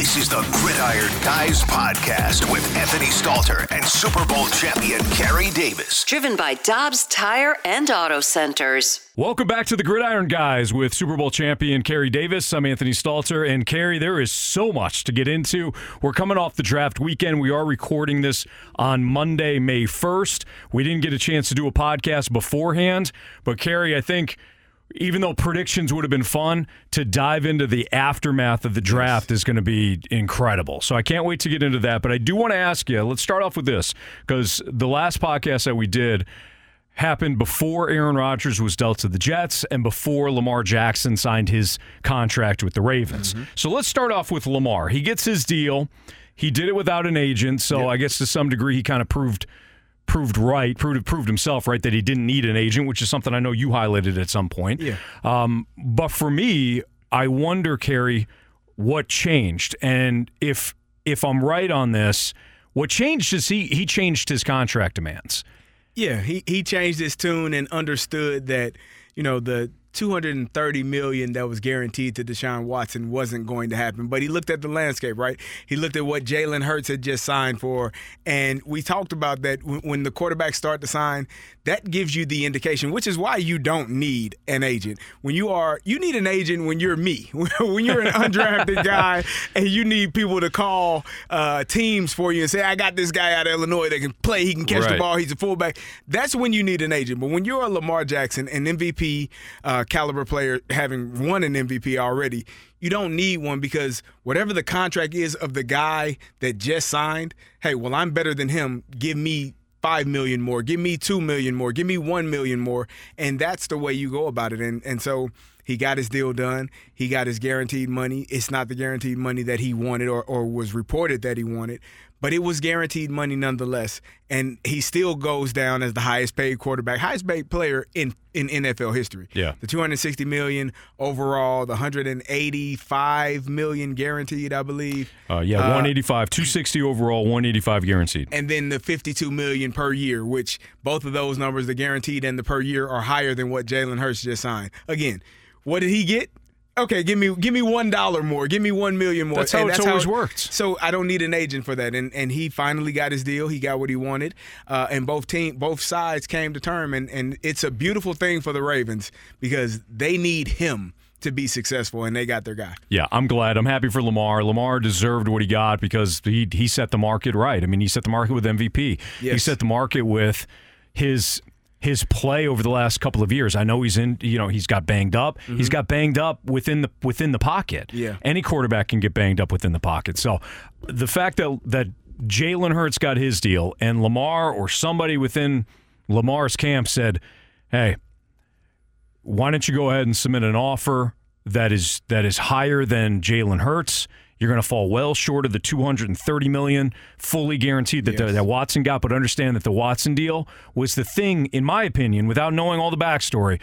This is the Gridiron Guys podcast with Anthony Stalter and Super Bowl champion Carey Davis. Driven by Dobbs Tire and Auto Centers. Welcome back to the Gridiron Guys with Super Bowl champion Carey Davis. I'm Anthony Stalter. And Carey, there is so much to get into. We're coming off the draft weekend. We are recording this on Monday, May 1st. We didn't get a chance to do a podcast beforehand. But, Carey, I think even though predictions would have been fun, to dive into the aftermath of the draft is going to be incredible. So I can't wait to get into that. But I do want to ask you let's start off with this because the last podcast that we did happened before Aaron Rodgers was dealt to the Jets and before Lamar Jackson signed his contract with the Ravens. Mm-hmm. So let's start off with Lamar. He gets his deal. He did it without an agent, so I guess to some degree he kind of proved proved right, proved proved himself right that he didn't need an agent, which is something I know you highlighted at some point. Yeah. Um, but for me, I wonder, Carey, what changed, and if if I'm right on this, what changed is he he changed his contract demands. Yeah, he he changed his tune and understood that you know the 230 million that was guaranteed to Deshaun Watson wasn't going to happen. But he looked at the landscape, right? He looked at what Jalen Hurts had just signed for, and we talked about that when, the quarterbacks start to sign. That gives you the indication, which is why you don't need an agent. When you are, you need an agent when you're me, when you're an undrafted guy, and you need people to call uh, teams for you and say, "I got this guy out of Illinois that can play, he can catch the ball, he's a fullback." That's when you need an agent. But when you're a Lamar Jackson, an MVP uh, Uh, caliber player, having won an MVP already, you don't need one because whatever the contract is of the guy that just signed, hey, well, I'm better than him. Give me five million more. Give me two million more. Give me one million more. And that's the way you go about it. And and so he got his deal done. He got his guaranteed money. It's not the guaranteed money that he wanted or, or was reported that he wanted, but it was guaranteed money nonetheless. And he still goes down as the highest paid quarterback, highest paid player in, in NFL history. Yeah. The 260 million overall, the 185 million guaranteed, I believe. Uh, yeah, 185, 260 overall, 185 guaranteed. and then the 52 million per year, which both of those numbers, the guaranteed and the per year, are higher than what Jalen Hurts just signed. Again, what did he get? Okay, give me give me one dollar more, give me one million more. That's how And it's always worked. So I don't need an agent for that, and and he finally got his deal. He got what he wanted, uh, and both team both sides came to term, and and it's a beautiful thing for the Ravens because they need him to be successful, and they got their guy. Yeah, I'm glad. I'm happy for Lamar. Lamar deserved what he got because he he set the market right. I mean, he set the market with MVP. He set the market with his his play over the last couple of years. I know he's in, you know, he's got banged up. He's mm-hmm. got banged up within the within the pocket. Yeah. Any quarterback can get banged up within the pocket. So the fact that that Jalen Hurts got his deal and Lamar or somebody within Lamar's camp said, "Hey, why don't you go ahead and submit an offer that is that is higher than Jalen Hurts? You're going to fall well short of the 230 million fully guaranteed that, that Watson got. But understand that the Watson deal was the thing, in my opinion, without knowing all the backstory.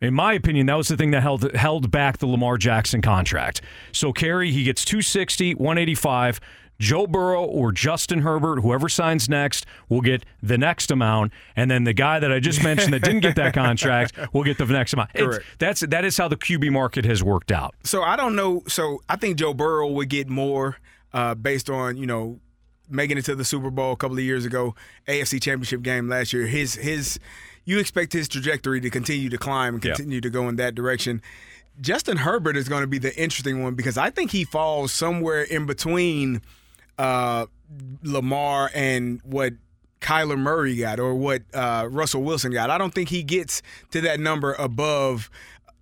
In my opinion, that was the thing that held held back the Lamar Jackson contract. So Carey, he gets 260, 185. Joe Burrow or Justin Herbert, whoever signs next, will get the next amount, and then the guy that I just mentioned that didn't get that contract will get the next amount. It's- Correct. that's that is how the QB market has worked out. So I don't know. So I think Joe Burrow would get more uh, based on you know making it to the Super Bowl a couple of years ago, AFC Championship game last year. His his you expect his trajectory to continue to climb and Yeah. continue to go in that direction. Justin Herbert is going to be the interesting one because I think he falls somewhere in between uh, Lamar and what Kyler Murray got or what uh, Russell Wilson got. I don't think he gets to that number above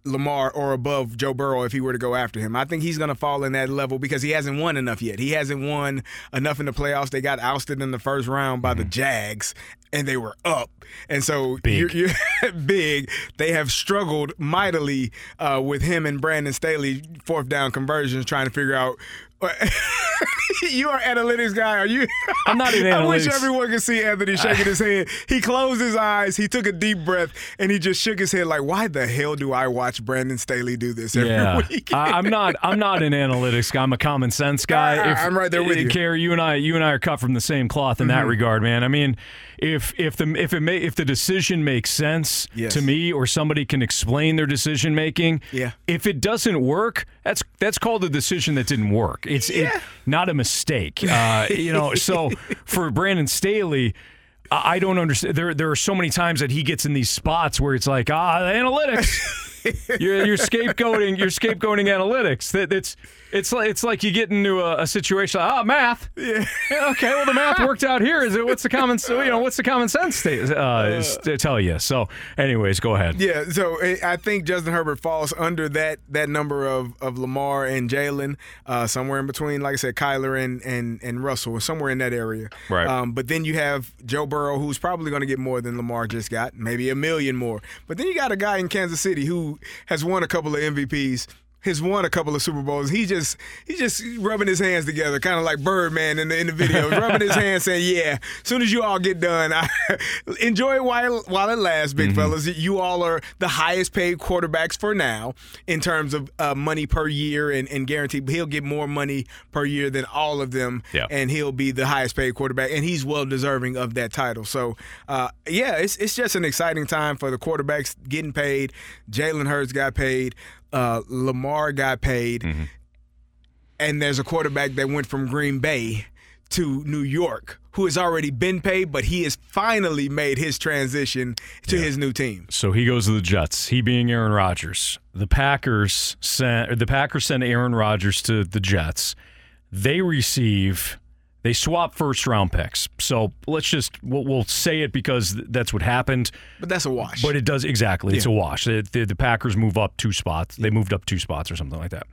Lamar or above Joe Burrow if he were to go after him. I think he's going to fall in that level because he hasn't won enough yet. He hasn't won enough in the playoffs. They got ousted in the first round by the Jags and they were up. And so Big. You're, you're big. They have struggled mightily uh, with him and Brandon Staley fourth down conversions trying to figure out you are analytics guy. Are you? I'm not in I wish everyone could see Anthony shaking his head. He closed his eyes. He took a deep breath and he just shook his head like, "Why the hell do I watch Brandon Staley do this every Yeah, week?" I, I'm not. I'm not an analytics guy. I'm a common sense guy. I- I'm right there with you. Mm-hmm. You and I, you and I are cut from the same cloth in that regard, man. I mean, if if the if it may if the decision makes sense Yes. to me, or somebody can explain their decision making, Yeah. If it doesn't work, That's that's called a decision that didn't work. It's it, not a mistake. Uh, you know, so for Brandon Staley, I don't understand. There there are so many times that he gets in these spots where it's like ah analytics. you're, you're scapegoating. You're scapegoating analytics. That it's it's like it's like you get into a, a situation. Like, ah, math. Yeah. Okay. Well, the math worked out here. Is it? What's the common? You know, what's the common sense state, uh, is to tell you? So, anyways, go ahead. Yeah, so eh, I think Justin Herbert falls under that that number of, of Lamar and Jalen, uh, somewhere in between, like I said, Kyler and and, and Russell, somewhere in that area. Right. Um, but then you have Joe Burrow, who's probably going to get more than Lamar just got, maybe a million more. But then you got a guy in Kansas City who has won a couple of MVPs. Has won a couple of Super Bowls. He just he's just rubbing his hands together, kind of like Birdman in the in the video, rubbing his hands, saying, "Yeah, as soon as you all get done, I, enjoy it while while it lasts, big fellas. You all are the highest paid quarterbacks for now in terms of uh, money per year and, and guaranteed. He'll get more money per year than all of them, Yeah. and he'll be the highest paid quarterback, and he's well deserving of that title. So, uh, yeah, it's it's just an exciting time for the quarterbacks getting paid. Jalen Hurts got paid. Uh, Lamar got paid, and there's a quarterback that went from Green Bay to New York who has already been paid, but he has finally made his transition to his new team. So he goes to the Jets. He being Aaron Rodgers. The Packers sent or the Packers send Aaron Rodgers to the Jets. They receive they swap first round picks. So let's just we'll, we'll say it because th- that's what happened. But that's a wash. But it does exactly. It's a wash. The, the, the Packers move up two spots. They moved up two spots or something like that.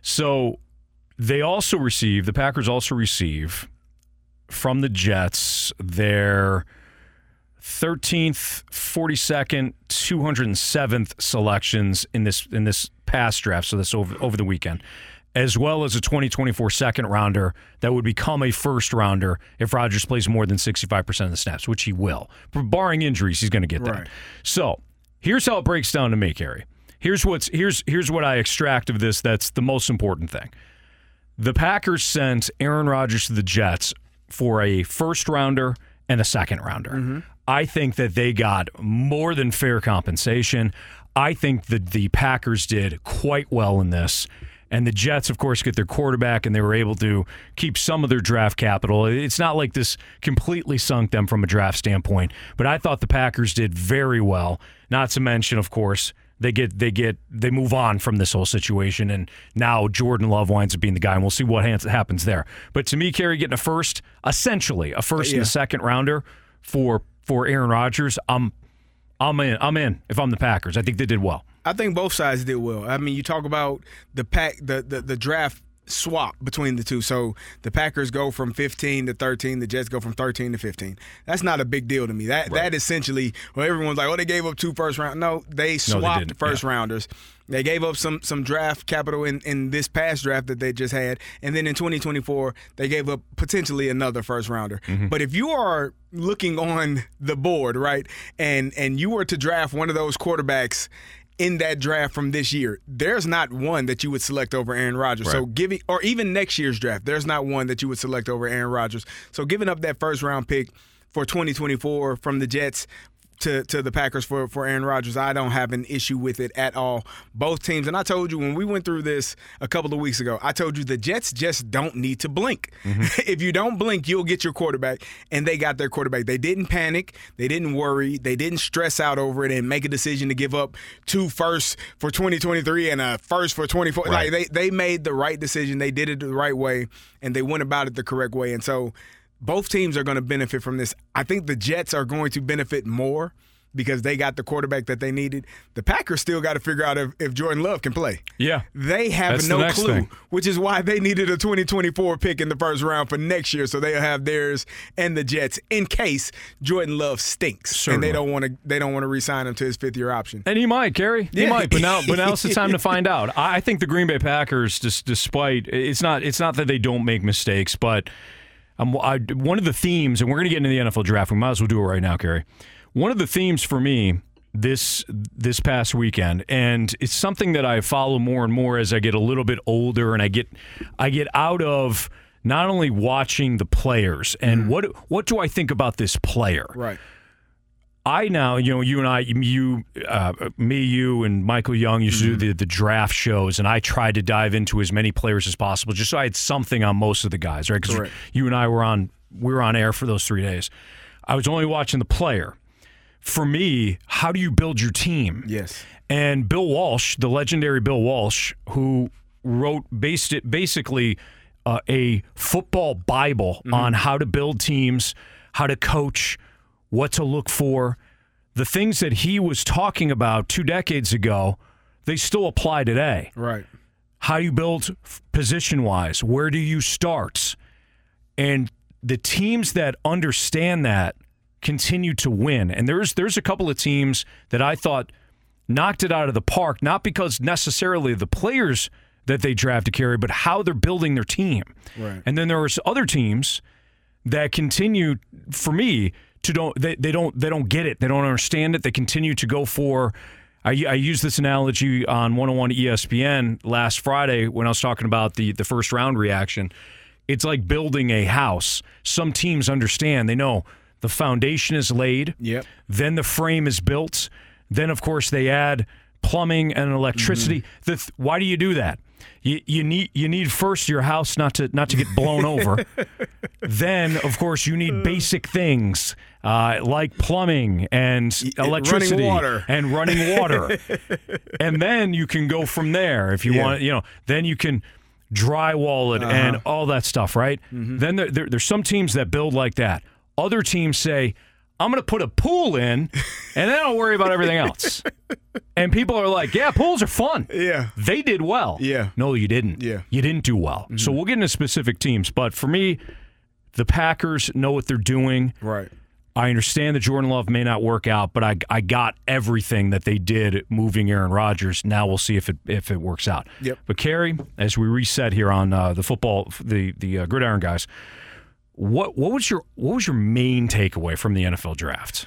So they also receive the Packers also receive from the Jets their 13th, 42nd, 207th selections in this in this past draft. So this over over the weekend. As well as a 2024 second rounder that would become a first rounder if Rodgers plays more than 65% of the snaps, which he will. Barring injuries, he's going to get that. Right. So here's how it breaks down to me, Carey. Here's what's here's here's what I extract of this that's the most important thing. The Packers sent Aaron Rodgers to the Jets for a first rounder and a second rounder. Mm-hmm. I think that they got more than fair compensation. I think that the Packers did quite well in this. And the Jets, of course, get their quarterback and they were able to keep some of their draft capital. It's not like this completely sunk them from a draft standpoint, but I thought the Packers did very well. Not to mention, of course, they get they get they move on from this whole situation, and now Jordan Love winds up being the guy, and we'll see what happens there. But to me, Carey getting a first, essentially a first and a second rounder for for Aaron Rodgers, I'm I'm in. I'm in. If I'm the Packers, I think they did well. I think both sides did well. I mean, you talk about the pack, the, the the draft swap between the two. So the Packers go from 15 to 13, the Jets go from 13 to 15. That's not a big deal to me. That that essentially, well, everyone's like, oh, they gave up two first round. No, they swapped didn't. first Yeah. rounders. They gave up some some draft capital in, in this past draft that they just had, and then in 2024 they gave up potentially another first rounder. Mm-hmm. But if you are looking on the board, right, and and you were to draft one of those quarterbacks in that draft from this year, there's not one that you would select over Aaron Rodgers. So giving, or even next year's draft, there's not one that you would select over Aaron Rodgers. So giving up that first round pick for 2024 from the Jets. To, to the Packers for, for Aaron Rodgers, I don't have an issue with it at all. Both teams, and I told you when we went through this a couple of weeks ago, I told you the Jets just don't need to blink. Mm-hmm. if you don't blink, you'll get your quarterback, and they got their quarterback. They didn't panic, they didn't worry, they didn't stress out over it and make a decision to give up two firsts for 2023 and a first for 24. Right. Like they they made the right decision, they did it the right way, and they went about it the correct way. And so both teams are going to benefit from this. I think the Jets are going to benefit more because they got the quarterback that they needed. The Packers still got to figure out if, if Jordan Love can play. Yeah. They have That's no next clue, thing. which is why they needed a 2024 pick in the first round for next year, so they'll have theirs and the Jets in case Jordan Love stinks Certainly. and they don't want to. They don't want to re-sign him to his fifth year option. And he might, Carey. He Yeah. might. But now, but now's the time to find out. I I think the Green Bay Packers, just despite it's not it's not that they don't make mistakes, but um, I, one of the themes, and we're going to get into the NFL draft. We might as well do it right now, Carey. One of the themes for me this this past weekend, and it's something that I follow more and more as I get a little bit older, and I get I get out of not only watching the players and what what do I think about this player. Right. I now, you know, you and I, you, uh, me, you, and Michael Young used to do the, the draft shows, and I tried to dive into as many players as possible, just so I had something on most of the guys, right? Because you and I were on, we were on air for those three days. I was only watching the player. For me, how do you build your team? Yes. And Bill Walsh, the legendary Bill Walsh, who wrote based it basically uh, a football bible on how to build teams, how to coach, what to look for, the things that he was talking about two decades ago, they still apply today. Right. How you build position wise, where do you start? And the teams that understand that continue to win. And there's there's a couple of teams that I thought knocked it out of the park, not because necessarily the players that they draft to carry, but how they're building their team. Right. And then there was other teams that continue for me to don't they, they don't they don't get it. They don't understand it. They continue to go for I, I used this analogy on 101 ESPN last Friday when I was talking about the the first round reaction. It's like building a house. Some teams understand. They know the foundation is laid. Yep. Then the frame is built. Then, of course, they add plumbing and electricity. Mm-hmm. The th- why do you do that? You, you need you need first your house not to not to get blown over. then, of course, you need basic things uh, like plumbing and running electricity water. and running water. and then you can go from there if you Yeah. want. You know, then you can drywall it and Uh-huh. all that stuff. Right? Mm-hmm. Then there, there, there's some teams that build like that. Other teams say, "I'm going to put a pool in, and then I'll worry about everything else." and people are like, "Yeah, pools are fun." Yeah. They did well. Yeah. No, you didn't. Yeah. You didn't do well. So we'll get into specific teams. But for me, the Packers know what they're doing. Right. I understand that Jordan Love may not work out, but I, I got everything that they did moving Aaron Rodgers. Now we'll see if it if it works out. Yep. But Carey, as we reset here on uh, the football, the the uh, gridiron guys, what what was your what was your main takeaway from the NFL draft?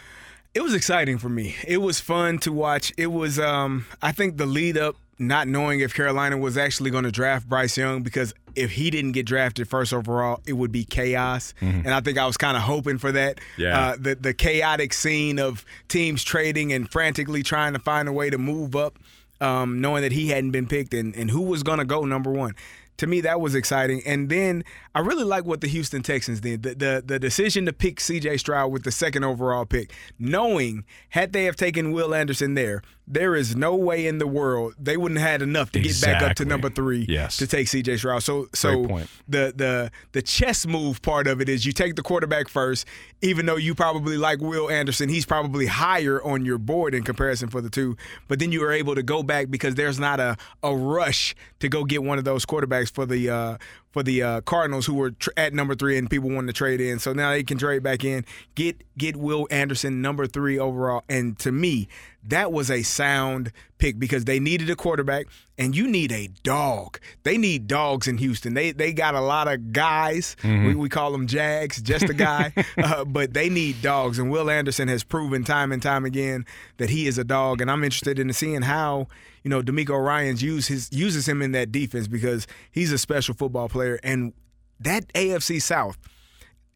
It was exciting for me. It was fun to watch. It was, um, I think, the lead up, not knowing if Carolina was actually going to draft Bryce Young because if he didn't get drafted first overall, it would be chaos. And I think I was kind of hoping for that. Yeah. Uh, the the chaotic scene of teams trading and frantically trying to find a way to move up, um, knowing that he hadn't been picked and, and who was going to go number one. To me, that was exciting. And then I really like what the Houston Texans did. The, the the decision to pick C.J. Stroud with the second overall pick, knowing had they have taken Will Anderson there, there is no way in the world they wouldn't have had enough to get back up to number three Yes. to take C.J. Stroud. So so the the the chess move part of it is you take the quarterback first, even though you probably like Will Anderson, he's probably higher on your board in comparison for the two. But then you are able to go back because there's not a a rush to go get one of those quarterbacks for the uh, for the uh, Cardinals who were tr- at number three and people wanted to trade in. So now they can trade back in, get get Will Anderson number three overall. And to me, that was a sound pick because they needed a quarterback, and you need a dog. They need dogs in Houston. They they got a lot of guys. We, we call them Jags, just a guy, uh, but they need dogs. And Will Anderson has proven time and time again that he is a dog. And I'm interested in seeing how you know DeMeco Ryans use his uses him in that defense because he's a special football player. And that AFC South,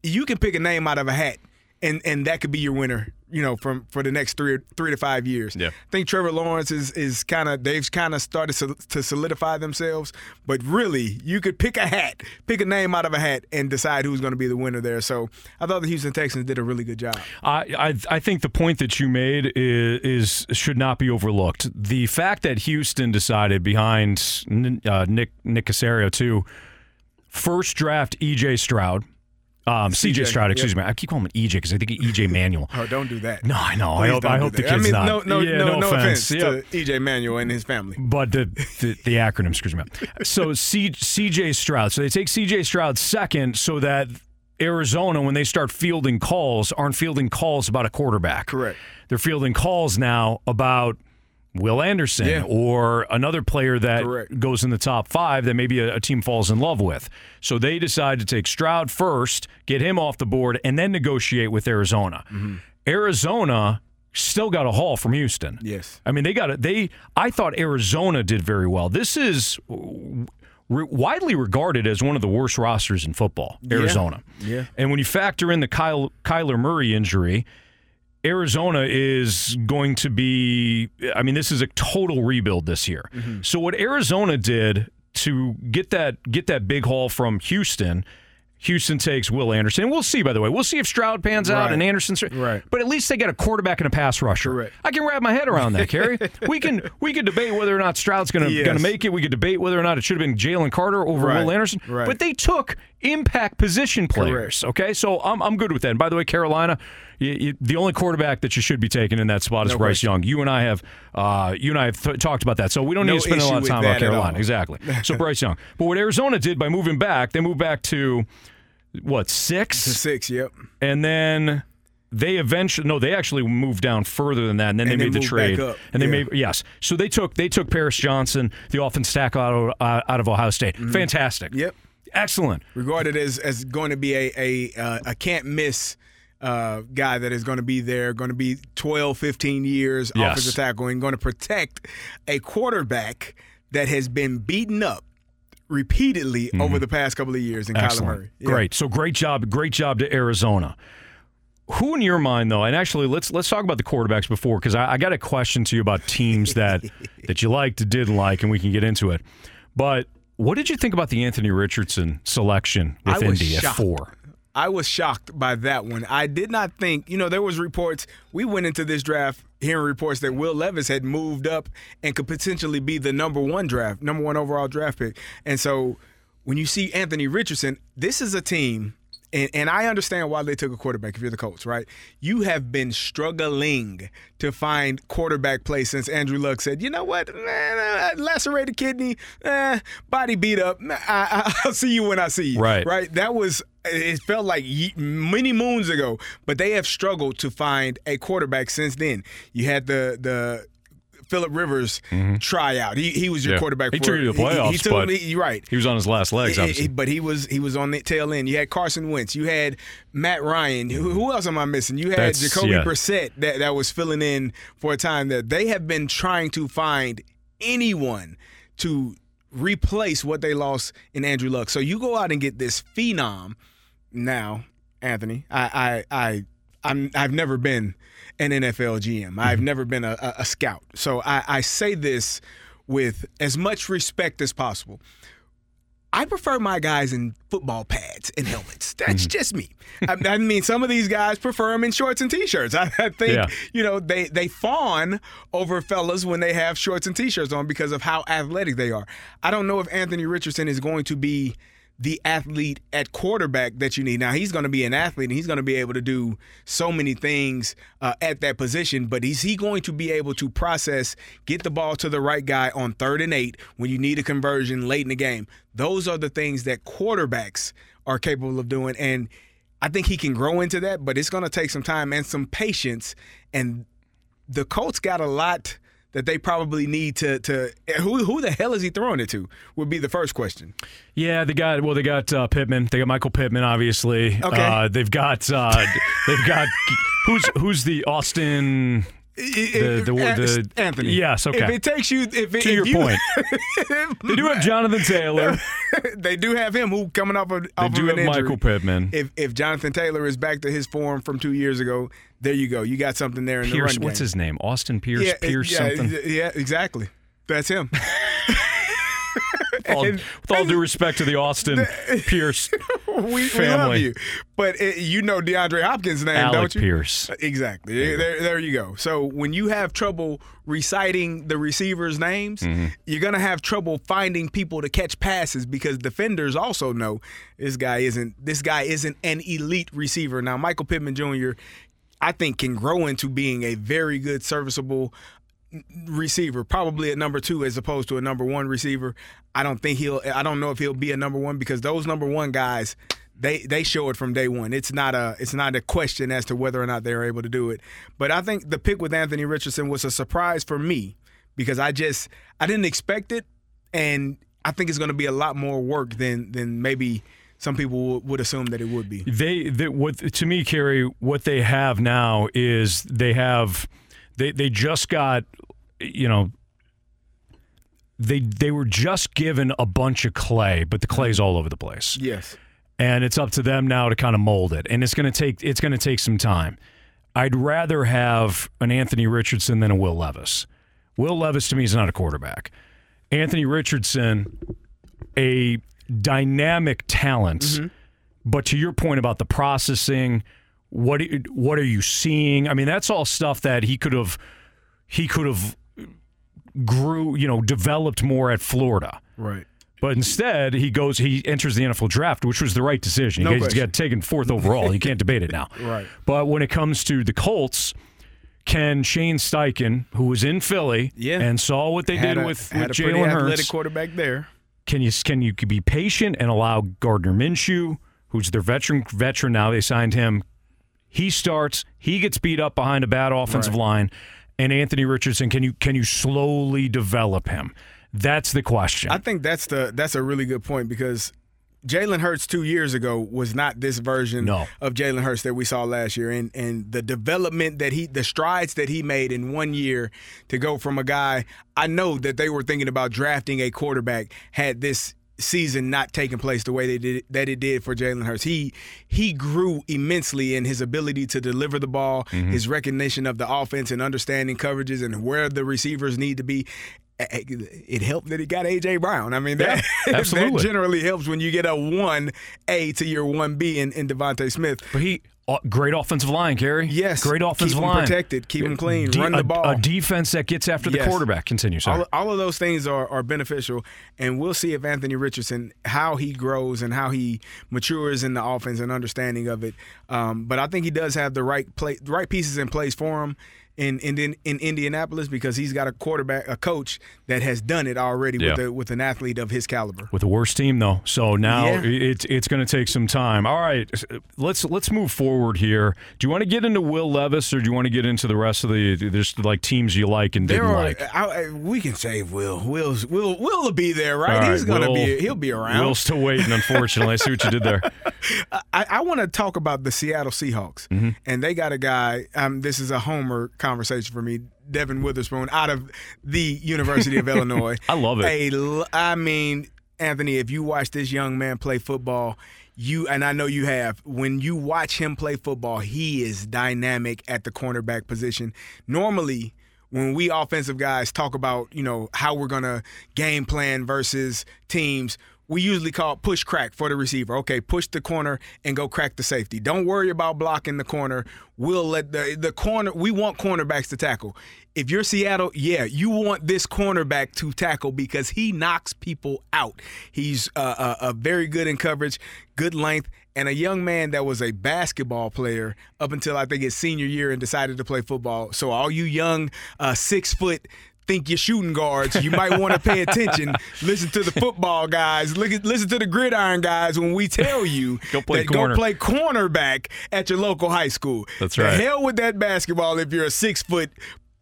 you can pick a name out of a hat, and and that could be your winner. You know, from for the next three three to five years. Yeah. I think Trevor Lawrence is is kind of they've kind of started to, to solidify themselves, but really you could pick a hat, pick a name out of a hat, and decide who's going to be the winner there. So I thought the Houston Texans did a really good job. I, I I think the point that you made is, is should not be overlooked. The fact that Houston decided behind uh, Nick Nick Caserio too, first draft EJ Stroud, um, CJ Stroud, excuse yep. me. I keep calling him EJ because I think EJ Manuel. Oh, don't do that. No, I know. I hope, I hope the kid's I mean, not. no, no, yeah, no, no offense, Yep. to EJ Manuel and his family. But the, the the acronym screws me up. So C, CJ Stroud. So they take CJ Stroud second, so that Arizona, when they start fielding calls, aren't fielding calls about a quarterback. Correct. They're fielding calls now about Will Anderson Yeah. or another player that Correct. goes in the top five that maybe a, a team falls in love with. So they decide to take Stroud first, get him off the board, and then negotiate with Arizona. Mm-hmm. Arizona still got a haul from Houston. Yes. I mean, they got it. They, I thought Arizona did very well. This is re- widely regarded as one of the worst rosters in football. Arizona. Yeah. And when you factor in the Kyle, Kyler Murray injury, Arizona is going to be, I mean, this is a total rebuild this year. Mm-hmm. So what Arizona did to get that get that big haul from Houston. Houston takes Will Anderson. We'll see, by the way. We'll see if Stroud pans out and Anderson's. Right. But at least they got a quarterback and a pass rusher. Correct. I can wrap my head around that, Carey. we can we can debate whether or not Stroud's going to Yes. to make it. We could debate whether or not it should have been Jalen Carter over Right. Will Anderson. Right. But they took impact position players. Okay, so I'm I'm good with that. And by the way, Carolina, you, you, the only quarterback that you should be taking in that spot is No Bryce question. Young. You and I have uh, you and I have th- talked about that, so we don't No need to spend a lot of time about. Carolina. Exactly. So Bryce Young. But what Arizona did by moving back, they moved back to what six, To six, yep. and then. They eventually no, they actually moved down further than that, and then And they then made the trade. And they Yeah. made yes, so they took they took Paris Johnson, the offense tackle out of, uh, out of Ohio State. Fantastic. Mm-hmm. Yep. Excellent. regarded as as going to be a a, uh, a can't miss uh, guy that is going to be there, going to be 12, 15 years Yes. offensive tackle, and going to protect a quarterback that has been beaten up repeatedly over the past couple of years in Kyler Mm-hmm. Murray. Yeah. Great. So great job, great job to Arizona. Who in your mind though, and actually let's let's talk about the quarterbacks before because I, I got a question to you about teams that that you liked, didn't like, and we can get into it. But what did you think about the Anthony Richardson selection with Indy at four? I was shocked by that one. I did not think, you know, there was reports. We went into this draft hearing reports that Will Levis had moved up and could potentially be the number one draft, number one overall draft pick. And so when you see Anthony Richardson, this is a team. And, and I understand why they took a quarterback if you're the coach, right? You have been struggling to find quarterback play since Andrew Luck said, you know what, man, uh, lacerated kidney, eh, body beat up. I, I, I'll see you when I see you. Right. Right. That was it felt like many moons ago, but they have struggled to find a quarterback since then. You had the the Philip Rivers tryout. He he was your Mm-hmm. Yeah. quarterback. He for, took you to the he- He, playoffs, took but you're right. He was on his last legs, He- obviously. he- but he was he was on the tail end. You had Carson Wentz. You had Matt Ryan. Who, who else am I missing? You had That's- Jacoby yeah. Brissett that, that was filling in for a time That They have been trying to find anyone to replace what they lost in Andrew Luck. So you go out and get this phenom now, Anthony. I I I I'm I've never been an NFL GM. I've mm-hmm. never been a, a, scout. So I, I say this with as much respect as possible. I prefer my guys in football pads and helmets. That's mm-hmm. just me. I, I mean, some of these guys prefer them in shorts and t-shirts. I, I think Yeah. you know they they fawn over fellas when they have shorts and t-shirts on because of how athletic they are. I don't know if Anthony Richardson is going to be the athlete at quarterback that you need. Now he's going to be an athlete and he's going to be able to do so many things uh, at that position. But is he going to be able to process, get the ball to the right guy on third and eight when you need a conversion late in the game? Those are the things that quarterbacks are capable of doing, and I think he can grow into that. But it's going to take some time and some patience. And the Colts got a lot that they probably need to to who who the hell is he throwing it to would be the first question. Yeah, they got well. They got uh, Pittman. They got Michael Pittman, obviously. Okay. Uh, they've got uh, they've got who's who's the Austin. The- the- the- uh, Anthony. Yes, okay. If it takes you, if it, To if your you- point, they do have Jonathan Taylor. they do have him who coming off of They do of have. Michael Pittman. If if Jonathan Taylor is back to his form from two years ago, there you go. You got something there in Pierce, the run what's game. his name? Austin Pierce. yeah, Pierce yeah, something. Yeah, exactly. That's him. All, with all due respect to the Austin Pierce we, we love you, but it, you know DeAndre Hopkins' name, Alec don't you? Pierce. Exactly. There, there you go. So when you have trouble reciting the receivers' names, Mm-hmm. you're gonna have trouble finding people to catch passes because defenders also know this guy isn't this guy isn't an elite receiver. Now Michael Pittman Jr. I think can grow into being a very good serviceable receiver, probably a number two as opposed to a number one receiver. I don't think he'll. I don't know if he'll be a number one because those number one guys, they they show it from day one. It's not a it's not a question as to whether or not they're able to do it. But I think the pick with Anthony Richardson was a surprise for me because I just I didn't expect it, and I think it's going to be a lot more work than than maybe some people would, assume that it would be. They, they what to me, Carey, what they have now is they have they they just got you know they they were just given a bunch of clay, but the clay's all over the place. Yes. and it's up to them now to kind of mold it and it's going to take it's going to take some time I'd rather have an Anthony Richardson than a Will Levis. Will Levis to me is not a quarterback. Anthony Richardson, a dynamic talent, Mm-hmm. but to your point about the processing, what what are you seeing? I mean, that's all stuff that he could have he could have grew, you know, developed more at Florida. Right. But instead, he goes, he enters the NFL draft, which was the right decision. No he question. got taken fourth overall. you can't debate it now. Right. But when it comes to the Colts, can Shane Steichen, who was in Philly Yeah. and saw what they Had did a, with, with Jalen athletic Hurts, quarterback there. can you can you be patient and allow Gardner Minshew, who's their veteran veteran now, they signed him. He starts, he gets beat up behind a bad offensive Right. line, and Anthony Richardson, can you can you slowly develop him? That's the question. I think that's the that's a really good point because Jalen Hurts two years ago was not this version No. of Jalen Hurts that we saw last year, and and the development that he, the strides that he made in one year to go from a guy. I know that they were thinking about drafting a quarterback had this season not taking place the way they did that it did for Jalen Hurts. He he grew immensely in his ability to deliver the ball, Mm-hmm. his recognition of the offense and understanding coverages and where the receivers need to be. It helped that he got AJ Brown. I mean, that, Yeah, absolutely. that generally helps when you get a one A to your one B in, in DeVonta Smith. But he great offensive line, Carey. Yes, great offensive keep line. protected, keep 'em clean, De- run the ball. A, defense that gets after the Yes. quarterback. Continue. All, all of those things are, are beneficial, and we'll see if Anthony Richardson how he grows and how he matures in the offense and understanding of it. Um, but I think he does have the right play, the right pieces in place for him. In, in in in Indianapolis because he's got a quarterback, a coach that has done it already Yeah. with a, with an athlete of his caliber. with a worse team though. So now Yeah. it's it's going to take some time. All right, let's let's move forward here. Do you want to get into Will Levis or do you want to get into the rest of the there's like teams you like and There didn't are, like? I, I- we can save Will. Will's Will Will will be there, right? Right, He's gonna be. He'll be around. Will's still waiting. Unfortunately, I see what you did there. I, I want to talk about the Seattle Seahawks, Mm-hmm. and they got a guy. Um, this is a homer conversation for me. Devin Witherspoon out of the University of Illinois. I love it. A I mean, Anthony, if you watch this young man play football, you and I know you have. When you watch him play football, he is dynamic at the cornerback position. Normally, when we offensive guys talk about you know how we're gonna game plan versus teams. We usually call push crack for the receiver. Okay, push the corner and go crack the safety. Don't worry about blocking the corner. We'll let the the corner. We want cornerbacks to tackle. If you're Seattle, yeah, you want this cornerback to tackle because he knocks people out. He's uh, uh, uh, very good in coverage, good length, and a young man that was a basketball player up until I think his senior year and decided to play football. So all you young uh, six foot think you're shooting guards, you might want to pay attention. Listen to the football guys. Look at, listen to the gridiron guys when we tell you Go play that corner. go play cornerback at your local high school. That's The right. hell with that basketball if you're a six foot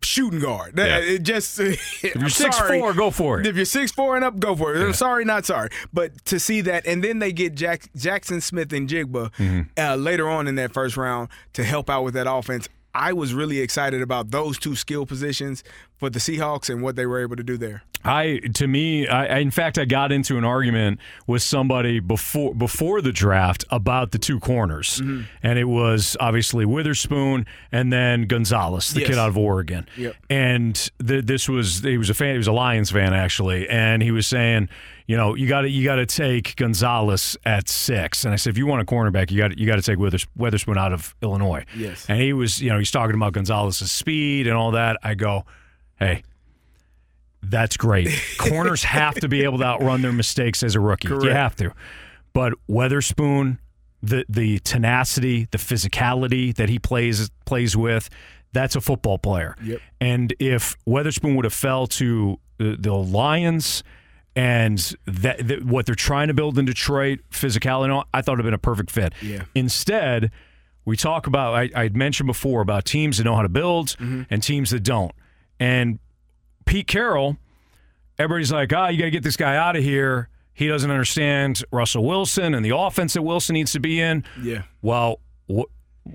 shooting guard. Yeah. It just if you're six four, go for it. If you're six four and up, go for it. I'm sorry, not sorry. But to see that, and then they get Jack, Jaxon Smith-Njigba Mm-hmm. uh, later on in that first round to help out with that offense. I was really excited about those two skill positions for the Seahawks and what they were able to do there. I to me, I, in fact, I got into an argument with somebody before before the draft about the two corners, Mm-hmm. and it was obviously Witherspoon and then Gonzalez, the Yes. kid out of Oregon. Yep. And th- this was he was a fan, he was a Lions fan actually, and he was saying, you know, you got to you got to take Gonzalez at six, and I said, if you want a cornerback, you got you got to take Withers- Witherspoon out of Illinois. Yes. And he was, you know, he's talking about Gonzalez's speed and all that. I go, hey. That's great. Corners have to be able to outrun their mistakes as a rookie. You have to. But Witherspoon, the the tenacity, the physicality that he plays plays with, that's a football player. Yep. And if Witherspoon would have fell to the, the Lions and that, that what they're trying to build in Detroit, physicality, all, I thought it would have been a perfect fit. Yeah. Instead, we talk about I, I mentioned before about teams that know how to build Mm-hmm. and teams that don't. And Pete Carroll, everybody's like, ah, you got to get this guy out of here. He doesn't understand Russell Wilson and the offense that Wilson needs to be in. Yeah. Well, wh-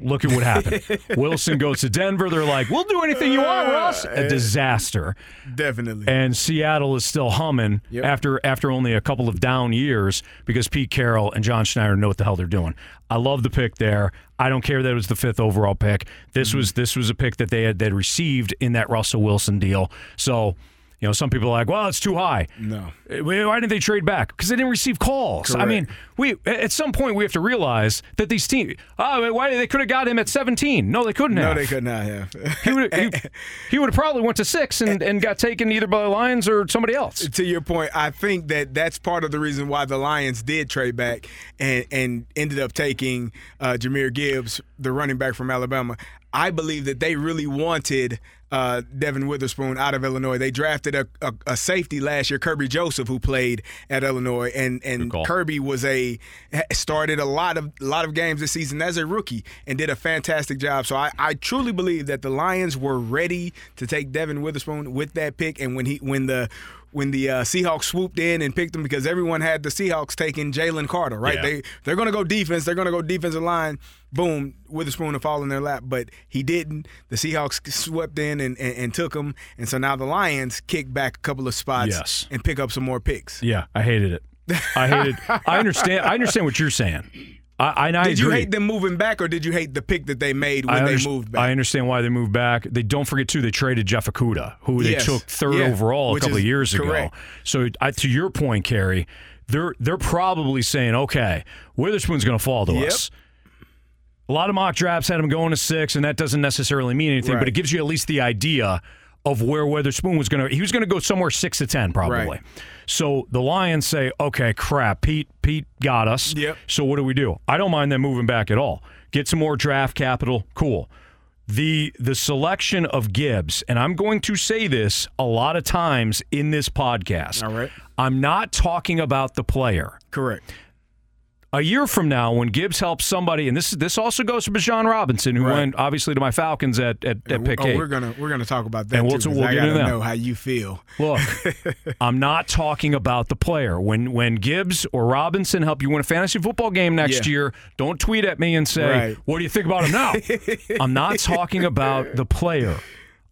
look at what happened. Wilson goes to Denver. They're like, we'll do anything you want, Russ. A disaster. Definitely. And Seattle is still humming Yep. after after only a couple of down years because Pete Carroll and John Schneider know what the hell they're doing. I love the pick there. I don't care that it was the fifth overall pick. This Mm-hmm. was this was a pick that they had they'd received in that Russell Wilson deal. So. You know, some people are like, "Well, it's too high." No. Uh, Why didn't they trade back? Because they didn't receive calls. I mean, we at some point we have to realize that these teams. Oh, why they could have got him at seventeen? No, they couldn't no, have. No, they could not have. He would he, he would have probably went to six and, and got taken either by the Lions or somebody else. to your point, I think that that's part of the reason why the Lions did trade back and and ended up taking uh, Jahmyr Gibbs, the running back from Alabama. I believe that they really wanted uh, Devin Witherspoon out of Illinois. They drafted a, a, a safety last year, Kerby Joseph, who played at Illinois, and and. Kerby was a started a lot of a lot of games this season as a rookie and did a fantastic job. So I, I truly believe that the Lions were ready to take Devin Witherspoon with that pick, and when he when the when the uh, Seahawks swooped in and picked him because everyone had the Seahawks taking Jalen Carter, right? Yeah. They they're going to go defense. They're going to go defensive line. Boom, Witherspoon to fall in their lap, but he didn't. The Seahawks swept in and, and, and took him, and so now the Lions kick back a couple of spots Yes. and pick up some more picks. Yeah, I hated it. I hated. I understand. I understand what you're saying. I, I, I Did you agree. hate them moving back, or did you hate the pick that they made when I they moved back? I understand why they moved back. They don't forget too. They traded Jeff Okudah, who they Yes. took third Yeah. overall a Which couple of years correct. ago. So I, to your point, Carey, they're they're probably saying, okay, Witherspoon's going to fall to Yep. us. A lot of mock drafts had him going to six, and that doesn't necessarily mean anything, but it gives you at least the idea of where Witherspoon was going to. He was going to go somewhere six to ten, probably. Right. So the Lions say, okay, crap, Pete, Pete got us. Yep. So what do we do? I don't mind them moving back at all. Get some more draft capital. Cool. The the selection of Gibbs, and I'm going to say this a lot of times in this podcast. All right. I'm not talking about the player. Correct. A year from now, when Gibbs helps somebody, and this this also goes for Bijan Robinson, who Right. went obviously to my Falcons at at, at pick oh, eight. we're gonna we're gonna talk about that And we'll- too. we'll I get gotta into that. know how you feel. Look, I'm not talking about the player. When when Gibbs or Robinson help you win a fantasy football game next Yeah. year, don't tweet at me and say, Right. "What do you think about him now?" I'm not talking about the player.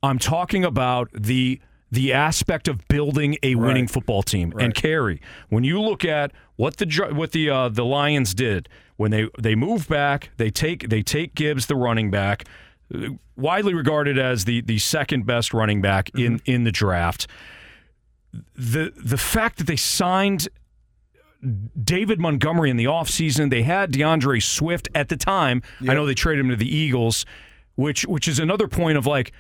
I'm talking about the the aspect of building a winning football team. And Carey, when you look at what the what the uh, the Lions did when they they move back, they take they take Gibbs the running back, uh, widely regarded as the the second best running back in in the draft. The the fact that they signed David Montgomery in the offseason, they had D'Andre Swift at the time. I know they traded him to the Eagles, which which is another point of like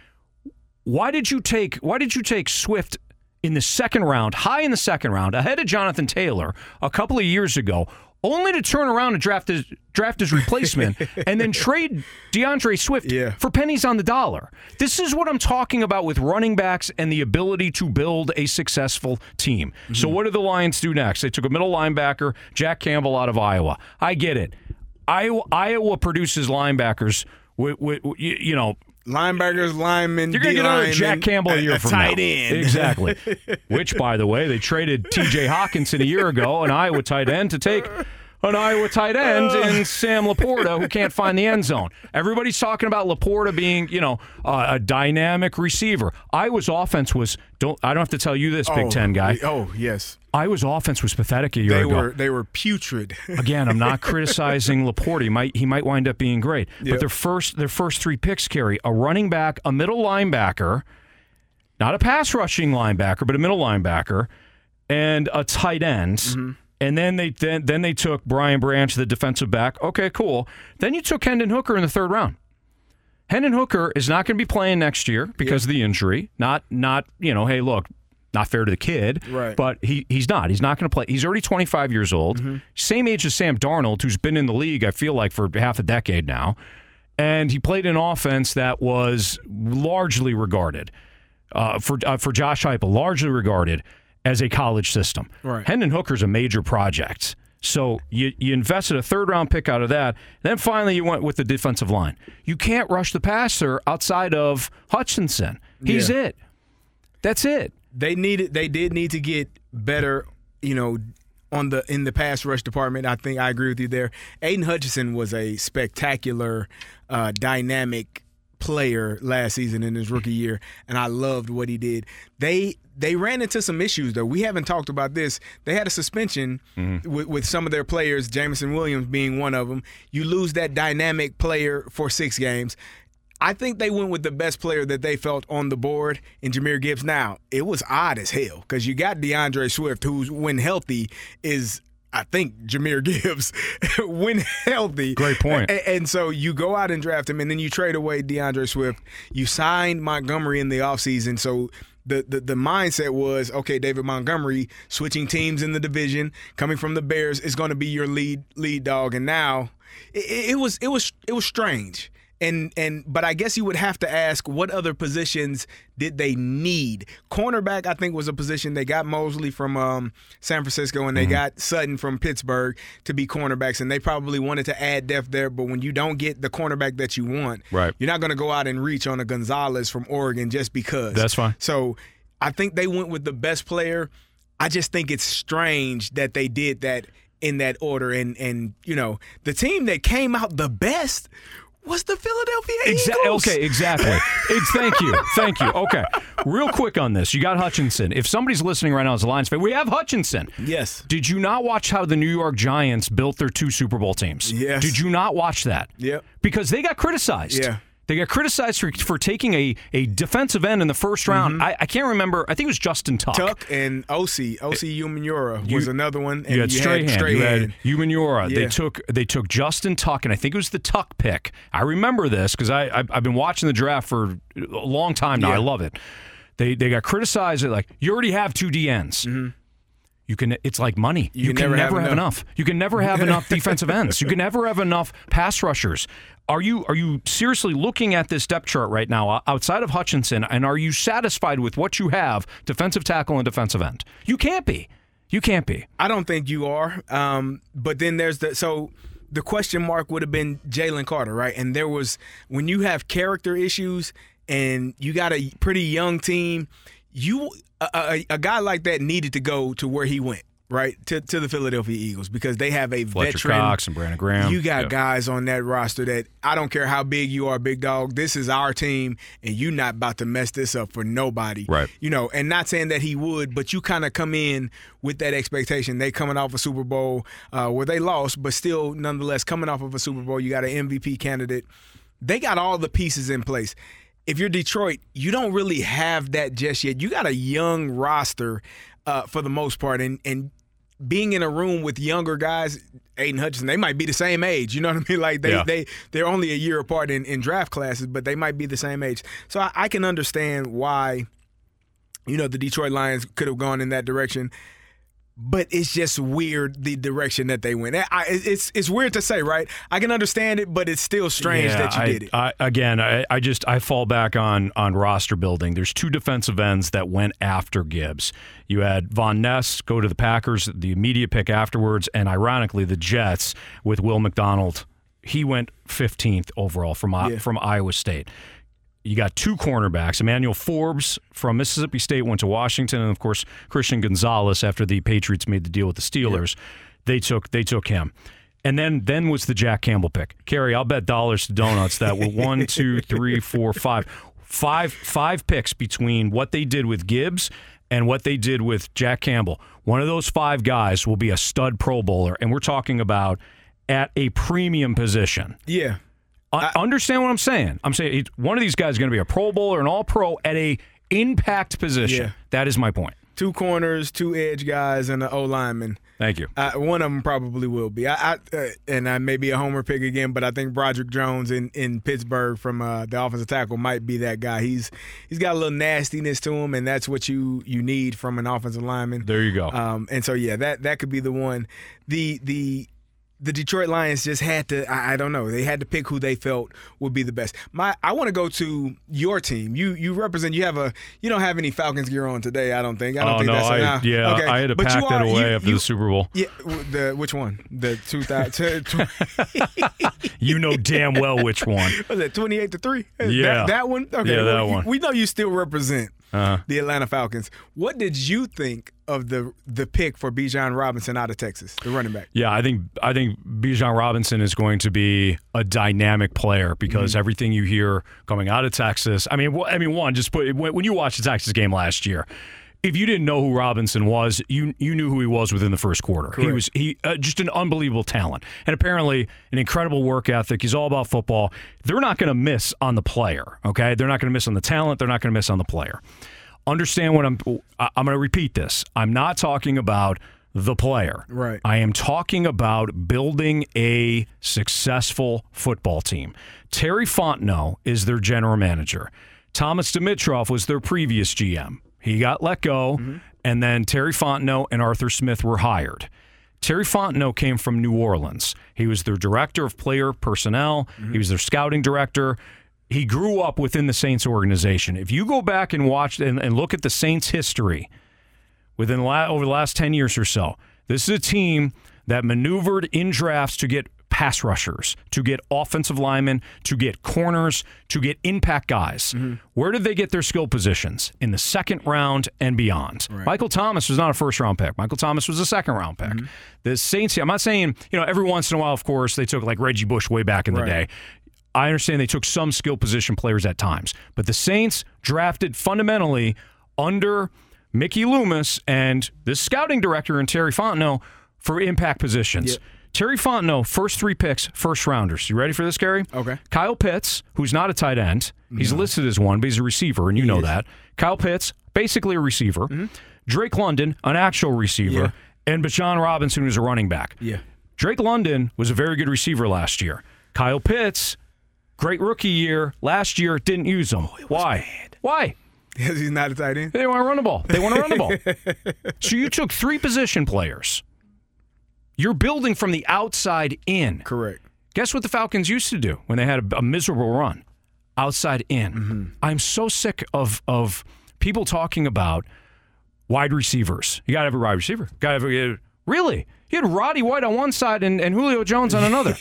why did you take why did you take Swift in the second round, high in the second round, ahead of Jonathan Taylor a couple of years ago, only to turn around and draft his draft his replacement and then trade D'Andre Swift Yeah. for pennies on the dollar. This is what I'm talking about with running backs and the ability to build a successful team. So mm-hmm. what did the Lions do next? They took a middle linebacker, Jack Campbell out of Iowa. I get it. Iowa, Iowa produces linebackers with, with, you know Linebackers, linemen, you're going to get another Jack Campbell a year from tight now. end. Exactly. Which, by the way, they traded T.J. Hockenson a year ago, an Iowa tight end, to take an Iowa tight end in Sam LaPorta, who can't find the end zone. Everybody's talking about LaPorta being, you know, uh, a dynamic receiver. Iowa's offense was. Don't I don't have to tell you this, Big Oh, Ten guy. Oh yes, Iowa's offense was pathetic a year they ago. were they were putrid. Again, I'm not criticizing LaPorta. He might he might wind up being great. But their first their first three picks carry a running back, a middle linebacker, not a pass rushing linebacker, but a middle linebacker, and a tight end. Mm-hmm. And then they then, then they took Brian Branch, the defensive back. Okay, cool. Then you took Hendon Hooker in the third round. Hendon Hooker is not going to be playing next year because of the injury. Not not you know, hey, look, not fair to the kid. Right. But he he's not. He's not going to play. He's already 25 years old. Mm-hmm. Same age as Sam Darnold, who's been in the league. I feel like for half a decade now, and he played an offense that was largely regarded uh, for uh, for Josh Heupel, largely regarded as a college system. Right. Hendon Hooker's a major project. So you, you invested a third round pick out of that. Then finally you went with the defensive line. You can't rush the passer outside of Hutchinson. He's Yeah. it. That's it. they needed they did need to get better, you know, on the in the pass rush department. I think I agree with you there. Aidan Hutchinson was a spectacular, uh, dynamic player last season in his rookie year, and I loved what he did. They they ran into some issues though. We haven't talked about this. They had a suspension Mm-hmm. with, with some of their players, Jameson Williams being one of them. You lose that dynamic player for six games. I think they went with the best player that they felt on the board in Jahmyr Gibbs. Now, it was odd as hell because you got D'Andre Swift, who's, when healthy, is, I think, Jahmyr Gibbs when healthy. Great point. A- And, so you go out and draft him, and then you trade away D'Andre Swift. You signed Montgomery in the offseason. So the, the, the mindset was okay, David Montgomery switching teams in the division, coming from the Bears, is going to be your lead lead dog. And now it, it was it was it was strange. And and but I guess you would have to ask what other positions did they need? Cornerback, I think, was a position they got Moseley from um, San Francisco and they got Sutton from Pittsburgh to be cornerbacks, and they probably wanted to add depth there. But when you don't get the cornerback that you want, Right. you're not going to go out and reach on a Gonzalez from Oregon just because. That's fine. So I think they went with the best player. I just think it's strange that they did that in that order. And and you know the team that came out the best was the Philadelphia Exa- Eagles. okay, exactly. Ex- thank you. Thank you. Okay. Real quick on this. You got Hutchinson. If somebody's listening right now as a Lions fan, we have Hutchinson. Yes. Did you not watch how the New York Giants built their two Super Bowl teams? Yes. Did you not watch that? Yep. Because they got criticized. Yeah. They got criticized for, for taking a, a defensive end in the first round. I, I can't remember. I think it was Justin Tuck. Mm-hmm. Tuck and OC, Osi Umenyiora was another one. And You had Strahan. You had Umenyiora. They took they took Justin Tuck, and I think it was the Tuck pick. I remember this because I I've, I've been watching the draft for a long time now. Yeah. I love it. They they got criticized like you already have two DNs. You can. It's like money. You, can can, never never, have have, enough. enough. You can never have enough defensive ends. You can never have enough pass rushers. Are you are you seriously looking at this depth chart right now outside of Hutchinson, and are you satisfied with what you have, defensive tackle and defensive end? You can't be. You can't be. I don't think you are. Um, but then there's the so the question mark would have been Jalen Carter, right? And there was when you have character issues and you got a pretty young team, you a, a, a guy like that needed to go to where he went. Right to, to the Philadelphia Eagles because they have a Fletcher veteran. Cox and Brandon Graham. You got Yeah. guys on that roster that I don't care how big you are, big dog. This is our team, and you're not about to mess this up for nobody. Right. You know, and not saying that he would, but you kind of come in with that expectation. They coming off a Super Bowl uh, where they lost, but still, nonetheless, coming off of a Super Bowl, you got an MVP candidate. They got all the pieces in place. If you're Detroit, you don't really have that just yet. You got a young roster uh, for the most part, and and being in a room with younger guys, Aidan Hutchinson, they might be the same age. You know what I mean? Like they Yeah. they they're only a year apart in, in draft classes, but they might be the same age. So I, I can understand why, you know, the Detroit Lions could have gone in that direction. But it's just weird the direction that they went. I, it's it's weird to say, right? I can understand it, but it's still strange that you I, did it. I, again, I, I just I fall back on on roster building. There's two defensive ends that went after Gibbs. You had Van Ness go to the Packers, the immediate pick afterwards, and ironically, the Jets with Will McDonald. He went 15th overall from Yeah. from Iowa State. You got two cornerbacks. Emmanuel Forbes from Mississippi State went to Washington, and of course Christian Gonzalez after the Patriots made the deal with the Steelers. They took they took him. And then then was the Jack Campbell pick. Carey, I'll bet dollars to donuts that were one, two, three, four, five. Five five picks between what they did with Gibbs and what they did with Jack Campbell. One of those five guys will be a stud pro bowler, and we're talking about at a premium position. yeah. I, understand what I'm saying? I'm saying one of these guys is going to be a Pro Bowler, an All Pro at a impact position. Yeah. That is my point. Two corners, two edge guys, and an O lineman. Thank you. Uh, one of them probably will be. I, I uh, and I may be a homer pick again, but I think Broderick Jones in, in Pittsburgh from uh, the offensive tackle might be that guy. He's he's got a little nastiness to him, and that's what you you need from an offensive lineman. There you go. Um, and so yeah, that that could be the one. The the the Detroit Lions just had to I, I don't know, they had to pick who they felt would be the best. My I want to go to your team. You you represent you have a you don't have any Falcons gear on today, I don't think. I don't oh think no! that's I, nah. yeah, Okay. I had to But pack that are- away you- after you- the Super Bowl. Yeah, the which one? The 2000 You know damn well which one. was it 28 to 3? Yeah. That, that one? Okay. Yeah, well, that one. We know you still represent Uh-huh. the Atlanta Falcons. What did you think of the the pick for Bijan Robinson out of Texas, the running back? Yeah, I think I think Bijan Robinson is going to be a dynamic player because mm-hmm. everything you hear coming out of Texas. I mean, I mean, one just put when you watched the Texas game last year. If you didn't know who Robinson was, you you knew who he was within the first quarter. He was he uh, just an unbelievable talent, and apparently an incredible work ethic. He's all about football. They're not going to miss on the player. Okay, they're not going to miss on the talent. They're not going to miss on the player. Understand what I'm. I'm going to repeat this. I'm not talking about the player. Right. I am talking about building a successful football team. Terry Fontenot is their general manager. Thomas Dimitroff was their previous GM. He got let go, mm-hmm. and then Terry Fontenot and Arthur Smith were hired. Terry Fontenot came from New Orleans. He was their director of player personnel. He mm-hmm. was their scouting director. He grew up within the Saints organization. If you go back and watch and, and look at the Saints' history, within la- over the last 10 years or so. This is a team that maneuvered in drafts to get pass rushers, to get offensive linemen, to get corners, to get impact guys. Mm-hmm. Where did they get their skill positions? In the second round and beyond. Michael Thomas was not a first round pick. Michael Thomas was a second round pick. Mm-hmm. The Saints, I'm not saying, you know, every once in a while, of course, they took like Reggie Bush way back in the Right. day. I understand they took some skill position players at times, but the Saints drafted fundamentally under Mickey Loomis and the scouting director and Terry Fontenot for impact positions. Terry Fontenot, first three picks, first rounders. You ready for this, Carey? Okay. Kyle Pitts, who's not a tight end, he's listed as one, but he's a receiver, and you know that. Kyle Pitts, basically a receiver. Drake London, an actual receiver, Mm-hmm. Yeah. and Bijan Robinson, who's a running back. Yeah. Drake London was a very good receiver last year. Kyle Pitts, great rookie year. Last year, didn't use him. Why? Why? Because he's not a tight end. They want to run the ball. They want to run the ball. so you took three position players. You're building from the outside in. Correct. Guess what the Falcons used to do when they had a, a miserable run? Outside in. Mm-hmm. I'm so sick of of people talking about wide receivers. You got to have a wide receiver. Got to have a, really. You had Roddy White on one side and, and Julio Jones on another.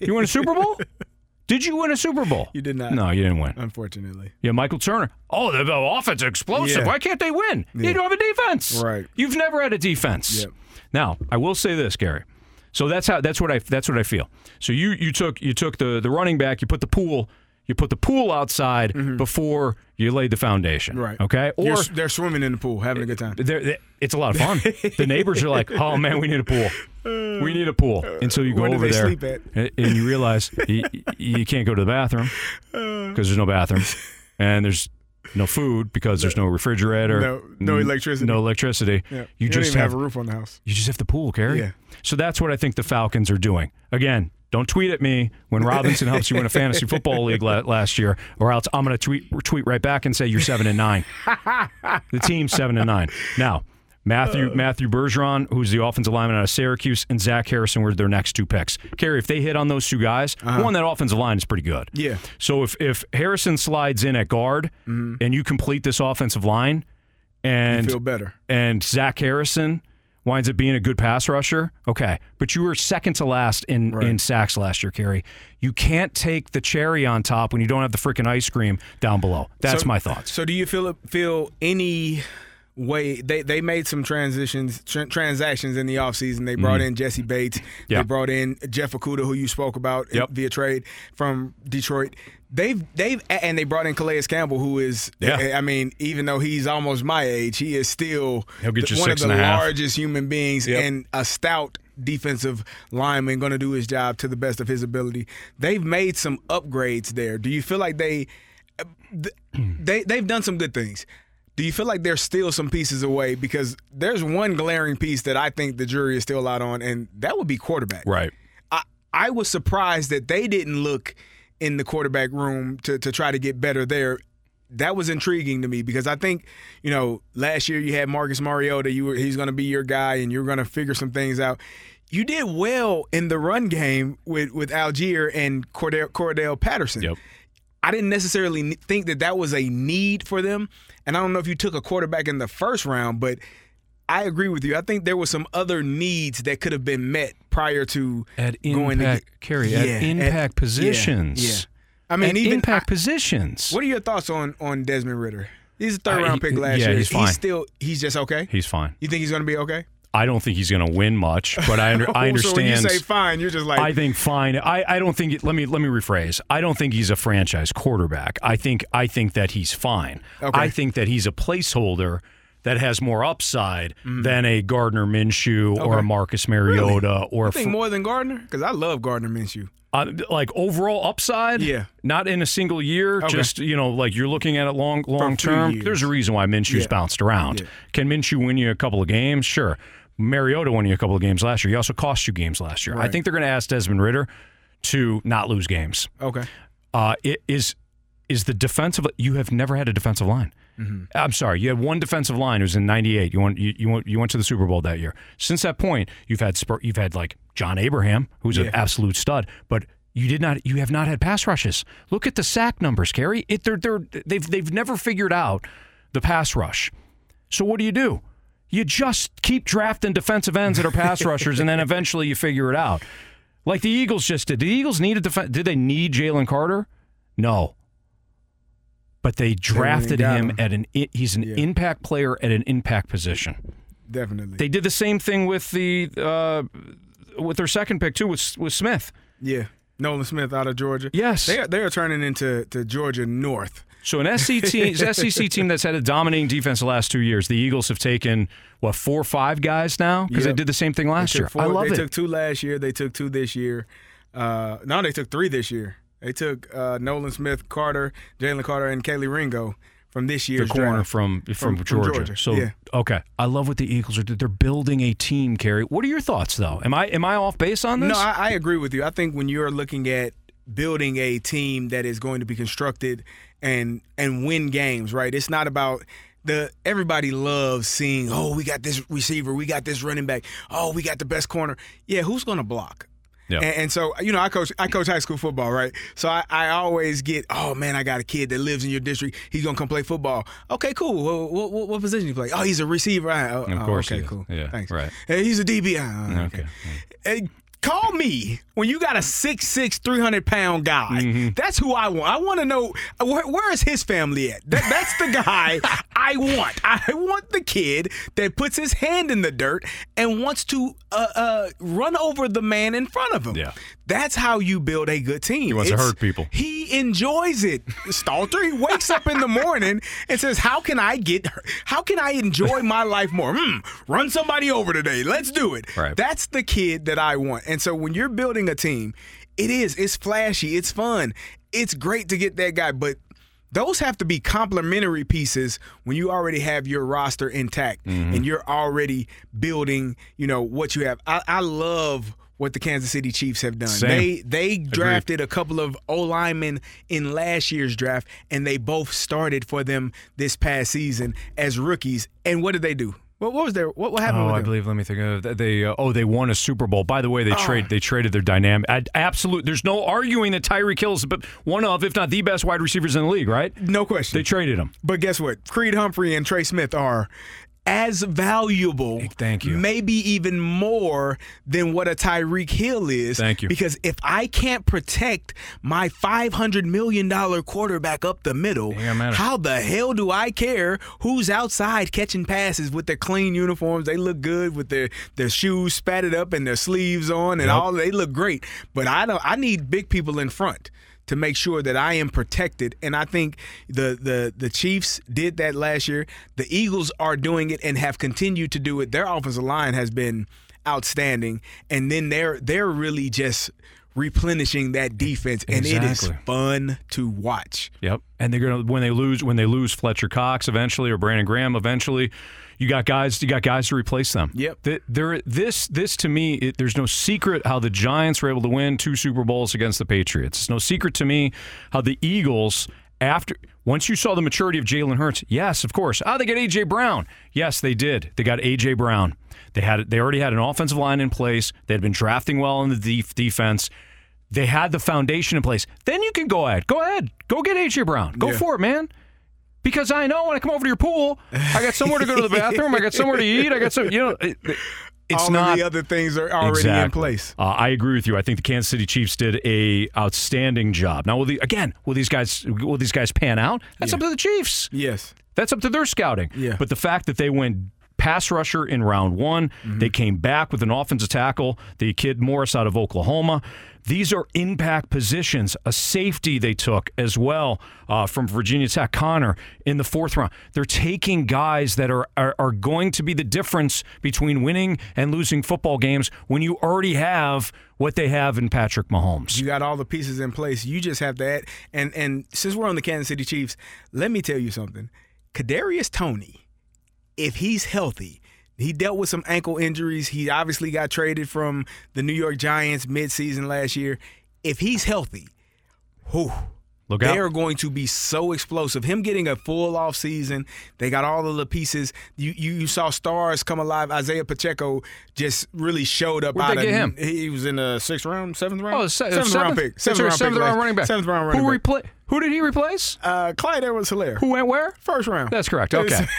you win a Super Bowl? Did you win a Super Bowl? You did not. No, you didn't win. Unfortunately. Yeah, Michael Turner. Oh, the, the offense is explosive. Yeah. Why can't they win? You don't have a defense. Right. You've never had a defense. Yep. Now, I will say this, Carey. So that's how that's what I that's what I feel. So you you took you took the the running back, you put the pool, you put the pool outside before you laid the foundation. Mm-hmm. Right. Okay. Or You're, they're swimming in the pool, having a good time. they're, they it's a lot of fun. the neighbors are like, "Oh man, we need a pool. We need a pool." Until you go over there and and you realize you, you can't go to the bathroom because there's no bathroom, and there's no food because there's no refrigerator, No- no electricity. no electricity. Yeah. You, You, just have, have a roof on the house. you just have the pool, Carey. Yeah. So that's what I think the Falcons are doing. Again, don't tweet at me when Robinson helps you win a fantasy football league la- last year, or else I'm going to tweet tweet right back and say you're seven and nine. the team's seven and nine now. Matthew uh, Matthew Bergeron, who's the offensive lineman out of Syracuse, and Zach Harrison were their next two picks. Carey, if they hit on those two guys, uh-huh. one that offensive line is pretty good. Yeah. So if if Harrison slides in at guard mm-hmm. and you complete this offensive line, and Feel better. and Zach Harrison winds up being a good pass rusher, okay. But you were second to last in, in sacks last year, Carey. You can't take the cherry on top when you don't have the freaking ice cream down below. That's So- my thoughts. So do you feel feel any way they they made some transitions tran transactions in the offseason. They brought in Jessie Bates. Mm-hmm. Yeah. They brought in Jeff Okudah who you spoke about Yep. via trade from Detroit. They've they've and they brought in Calais Campbell who is Yeah. I mean even though he's almost my age, he is still He'll get you one of the a half. largest human beings Yep. and a stout defensive lineman going to do his job to the best of his ability. They've made some upgrades there. Do you feel like they they they've done some good things. Do you feel like there's still some pieces away? Because there's one glaring piece that I think the jury is still out on, and that would be quarterback. Right. I, I was surprised that they didn't look in the quarterback room to, to try to get better there. That was intriguing to me because I think, you know, last year you had Marcus Mariota. You were he's going to be your guy, and you're going to figure some things out. You did well in the run game with with Allgeier and Cordarrelle, Cordarrelle Patterson. Yep. I didn't necessarily think that that was a need for them. And I don't know if you took a quarterback in the first round, but I agree with you. I think there were some other needs that could have been met prior to At going to impact, get- Carey, Yeah, at at- impact yeah, positions. Yeah, I mean, At even impact I- positions. what are your thoughts on on Desmond Ridder? He's a third I- round pick last yeah, year. he's fine. still he's just okay. He's fine. You think he's going to be okay? I don't think he's going to win much, but I, under, I So when you say fine, you're just like I think fine. I, I don't think. Let me let me rephrase. I don't think he's a franchise quarterback. I think I think that he's fine. Okay. I think that he's a placeholder that has more upside Mm-hmm. than a Gardner Minshew or a Marcus Mariota or I think fr- more than Gardner because I love Gardner Minshew. uh, like overall upside. Yeah. not in a single year. Okay. Just you know, like you're looking at it long long term. years. There's a reason why Minshew's Yeah. bounced around. Yeah. Can Minshew win you a couple of games? Sure. Mariota won you a couple of games last year. He also cost you games last year. I think they're going to ask Desmond Ridder to not lose games. Okay. Uh, it is is the defensive. You have never had a defensive line. Mm-hmm. I'm sorry, you had one defensive line. It was in '98. You went you, you went you went to the Super Bowl that year. Since that point, you've had Spur, you've had like John Abraham, who's an absolute stud, but you did not you have not had pass rushes. Look at the sack numbers, Carey. It they're, they're they've they've never figured out the pass rush. So what do you do? You just keep drafting defensive ends that are pass rushers, and then eventually you figure it out. Like the Eagles just did. The Eagles need a def- Did they need Jalen Carter? No. But they drafted him him. at an. He's an Yeah. impact player at an impact position. Definitely. They did the same thing with the uh, with their second pick too with with Smith. yeah. Nolan Smith out of Georgia. Yes. They are, they are turning into to Georgia North. So an SEC team, SEC team that's had a dominating defense the last two years. The Eagles have taken what four or five guys now because Yep. they did the same thing last year. four- I love they it. took two last year. They took two this year. Uh, no, they took three this year. They took uh, Nolan Smith, Carter, Jalen Carter, and Kelee Ringo from this the corner draft. from, from From- from Georgia. Georgia, So yeah. okay, I love what the Eagles are. doing. They're building a team. Carey, what are your thoughts though? Am I am I off base on this? No, I, I agree with you. I think when you're looking at building a team that is going to be constructed and and win games, right? It's not about the everybody loves seeing, oh, we got this receiver, we got this running back, oh, we got the best corner. Yeah, who's going to block? Yeah. And, and so, you know, I coach I coach high school football, right? So I, I always get, oh man, I got a kid that lives in your district. He's gonna come play football. Okay, cool. What, what, what, what position you play? Oh, he's a receiver. Oh, Of course Okay, he is. cool. Yeah, Thanks. right. Hey, he's a DB. Ah, Okay. okay. Hey, call me when you got a 6'6", 300 pound guy. Mm-hmm. That's who I want. I want to know where, where is his family at. That, that's the guy I want. I want the kid that puts his hand in the dirt and wants to uh, uh, run over the man in front of him. Yeah. That's how you build a good team. He wants to hurt people. He enjoys it. Stalter, he wakes up in the morning and says, "How can I get? How can I enjoy my life more? Hmm, run somebody over today. Let's do it." Right. That's the kid that I want. And so when you're building a team, it is. It's flashy. It's fun. It's great to get that guy, but those have to be complementary pieces when you already have your roster intact Mm-hmm. and you're already building, you know, what you have. I, I love what the Kansas City Chiefs have done. Same. They they drafted a couple of O linemen in last year's draft, and they both started for them this past season as rookies. And what did they do? What, what was their what, what happened Oh, with I believe. Let me think of that. They uh, oh they won a Super Bowl. By the way, they Oh. trade they traded their dynamic. I, absolute. There's no arguing that Tyreek Hill is but one of, if not the best wide receivers in the league. Right? no question. They traded him. But guess what? Creed Humphrey and Trey Smith are as valuable, Thank you. maybe even more than what a Tyreek Hill is. Thank you. Because if I can't protect my $500 million quarterback up the middle, Ain't gonna matter. how the hell do I care who's outside catching passes with their clean uniforms? They look good with their, their shoes spatted up and their sleeves on and Yep. all. They look great. But I don't. I need big people in front to make sure that I am protected. And I think the the the Chiefs did that last year. The Eagles are doing it and have continued to do it. Their offensive line has been outstanding, and then they're they're really just replenishing that defense, and it is fun to watch. Yep. And they're gonna when they lose when they lose Fletcher Cox eventually or Brandon Graham eventually, you got guys you got guys to replace them. Yep. Th- There this this to me it, there's no secret how the Giants were able to win two Super Bowls against the Patriots. It's no secret to me how the Eagles after once you saw the maturity of Jalen Hurts, yes, of course. Oh, they got AJ Brown. Yes, they did. They got AJ Brown. They had they already had an offensive line in place. They had been drafting well in the def- defense. They had the foundation in place. Then you can go ahead. Go ahead. Go get AJ Brown. Go Yeah. for it, man. Because I know when I come over to your pool, I got somewhere to go to the bathroom. I got somewhere to eat. I got some, you know. it- it- It's all not the other things are already in place. Uh, I agree with you. I think the Kansas City Chiefs did a outstanding job. Now, will the, again, will these guys will these guys pan out? That's up to the Chiefs. Yes. That's up to their scouting. Yeah. But the fact that they went pass rusher in round one, Mm-hmm. they came back with an offensive tackle, the kid Morris out of Oklahoma. These are impact positions. A safety they took as well uh, from Virginia Tech, Connor, in the fourth round. They're taking guys that are, are are going to be the difference between winning and losing football games when you already have what they have in Patrick Mahomes. You got all the pieces in place. You just have to add. And and since we're on the Kansas City Chiefs, let me tell you something. Kadarius Toney, if he's healthy, he dealt with some ankle injuries. He obviously got traded from the New York Giants midseason last year. If he's healthy, whew, Look they are going to be so explosive. Him getting a full off season, they got all of the pieces. You you, you saw stars come alive. Isaiah Pacheco just really showed up. Where'd out they of, him? He was in the sixth round, seventh round. Oh, se- seventh, round pick. Seventh, round, seventh pick round last- running back. Seventh round running back. Who back. repla- Who did he replace? uh, Clyde Edwards-Helaire. Who went where? First round. That's correct. Okay.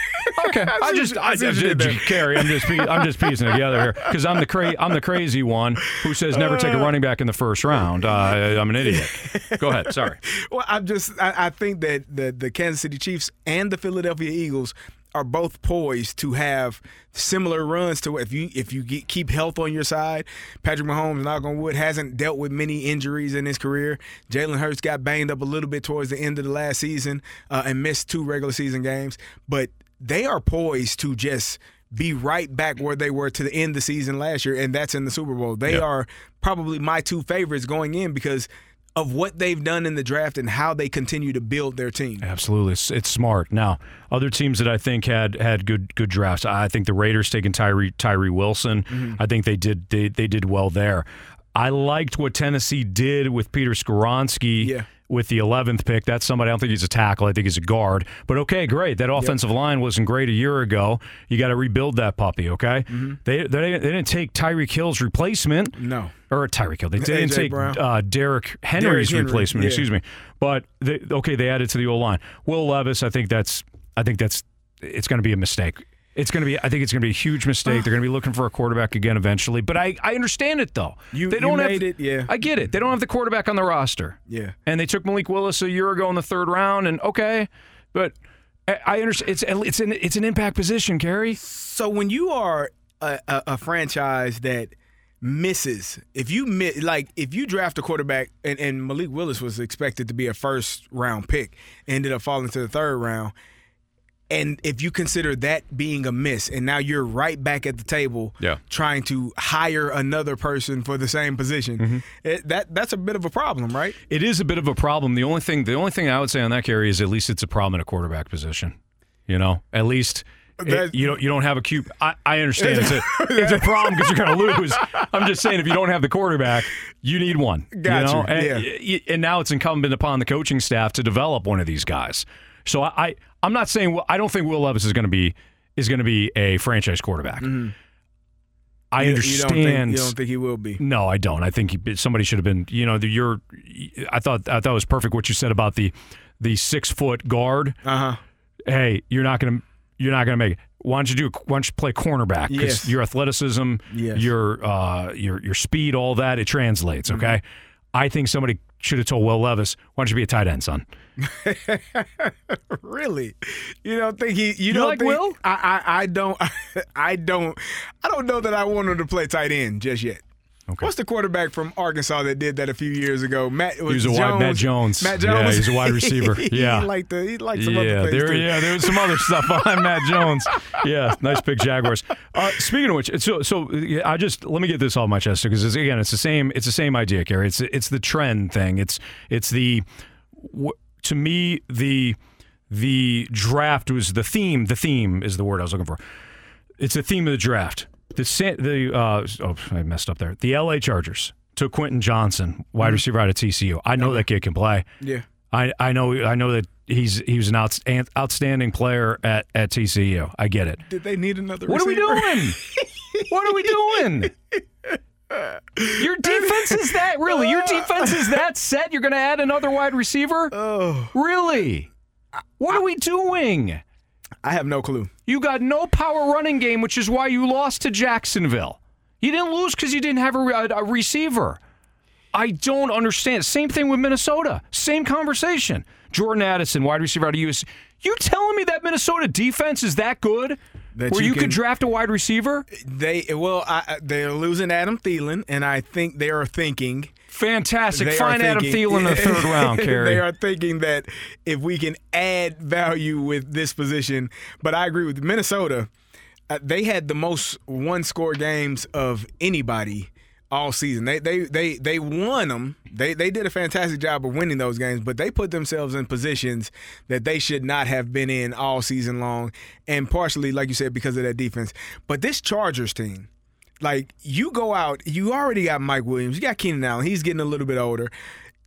Okay. I just, I, I see what you just, did. Carey, I'm just, pie- I'm just piecing it together here because I'm the cra- I'm the crazy one who says never take a running back in the first round. Uh, I'm an idiot. Go ahead. Sorry. Well, I'm just I, I think that the the Kansas City Chiefs and the Philadelphia Eagles are both poised to have similar runs to if you if you get, keep health on your side. Patrick Mahomes, knock on wood, hasn't dealt with many injuries in his career. Jalen Hurts got banged up a little bit towards the end of the last season uh, and missed two regular season games, but they are poised to just be right back where they were to the end of the season last year, and that's in the Super Bowl. They Yeah. are probably my two favorites going in because of what they've done in the draft and how they continue to build their team. Absolutely, it's, it's smart. Now, other teams that I think had had good good drafts. I think the Raiders taking Tyree Tyree Wilson. Mm-hmm. I think they did they, they did well there. I liked what Tennessee did with Peter Skoronski. Yeah. With the 11th pick, that's somebody. I don't think he's a tackle. I think he's a guard. But okay, great. That offensive line wasn't great a year ago. You got to rebuild that puppy. Okay. Mm-hmm. They, they they didn't take Tyreek Hill's replacement No. or Tyreek Hill. They didn't take uh, Derrick Henry's Henry, replacement. yeah. Excuse me. But they, okay, they added to the O line. Will Levis, I think that's I think that's it's going to be a mistake. It's going to be. I think it's going to be a huge mistake. They're going to be looking for a quarterback again eventually. But I, I understand it though. You- they don't have, made it, yeah. I get it. They don't have the quarterback on the roster. Yeah. And they took Malik Willis a year ago in the third round. And okay, but I, I understand. It's it's an it's an impact position, Carey. So when you are a, a, a franchise that misses, if you miss, like if you draft a quarterback and, and Malik Willis was expected to be a first round pick, ended up falling to the third round. And if you consider that being a miss, and now you're right back at the table, Yeah. trying to hire another person for the same position, it, that that's a bit of a problem, right? It is a bit of a problem. The only thing the only thing I would say on that Carey is at least it's a problem in a quarterback position. You know, at least. Eh, it- you don't. You don't have a cube. I, I understand it's a it's a problem because you're going to lose. I'm just saying if you don't have the quarterback, you need one. Got you know? And, yeah. and now it's incumbent upon the coaching staff to develop one of these guys. So I, I I'm not saying I don't think Will Levis is going to be is going to be a franchise quarterback. I Mm-hmm. You- understand. You don't, think, you don't think he will be? No, I don't. I think he, somebody should have been. You know, the, you're. I thought I thought it was perfect what you said about the the six foot guard. Uh huh. Hey, you're not gonna you're not gonna make it. Why don't you do? Why don't you play cornerback? Because Yes. your athleticism, Yes. your uh, your your speed, all that it translates. Mm-hmm. Okay, I think somebody should have told Will Levis, "Why don't you be a tight end, son?" Really? You don't think he? You, don't like think, Will? I, I I don't. I don't. I don't know that I want him to play tight end just yet. Okay. What's the quarterback from Arkansas that did that a few years ago? Matt. Was was a wide- Matt Jones. Matt Yeah, Jones. he's a wide receiver. Yeah. he liked the, he liked some other Yeah, things there, too. yeah, there was some other stuff behind Matt Jones. Yeah, nice pick, Jaguars. Uh, speaking of which, so so I just let me get this off my chest because it's, again, it's the same. It's the same idea, Carey. It's it's the trend thing. It's it's the wh- to me the the draft was the theme. The theme is the word I was looking for. It's the theme of the draft. The the uh, oh I messed up there. The L.A. Chargers took Quentin Johnston, wide receiver out of TCU. I know that kid can play. Yeah. I, I know I know that he's he was an out, outstanding player at, at TCU. I get it. Did they need another? Receiver? What are we doing? what are we doing? Your defense is that really? Your uh. defense is that set? You're going to add another wide receiver? Oh, Really? What are we doing? I have no clue. You got no power running game, which is why you lost to Jacksonville. You didn't lose because you didn't have a, a, a receiver. I don't understand. Same thing with Minnesota. Same conversation. Jordan Addison, wide receiver out of US. You telling me that Minnesota defense is that good? That where you you, can- could draft a wide receiver? They well, I, they're losing Adam Thielen, and I think they are thinking. Fantastic. They Find Adam Thielen in the third round, Carey. they are thinking that if we can add value with this position, but I agree with Minnesota. Uh, they had the most one-score games of anybody all season. They they they they won them. They they did a fantastic job of winning those games, but they put themselves in positions that they should not have been in all season long, and partially, like you said, because of that defense. But this Chargers team, like you go out, you already got Mike Williams, you got Keenan Allen. He's getting a little bit older.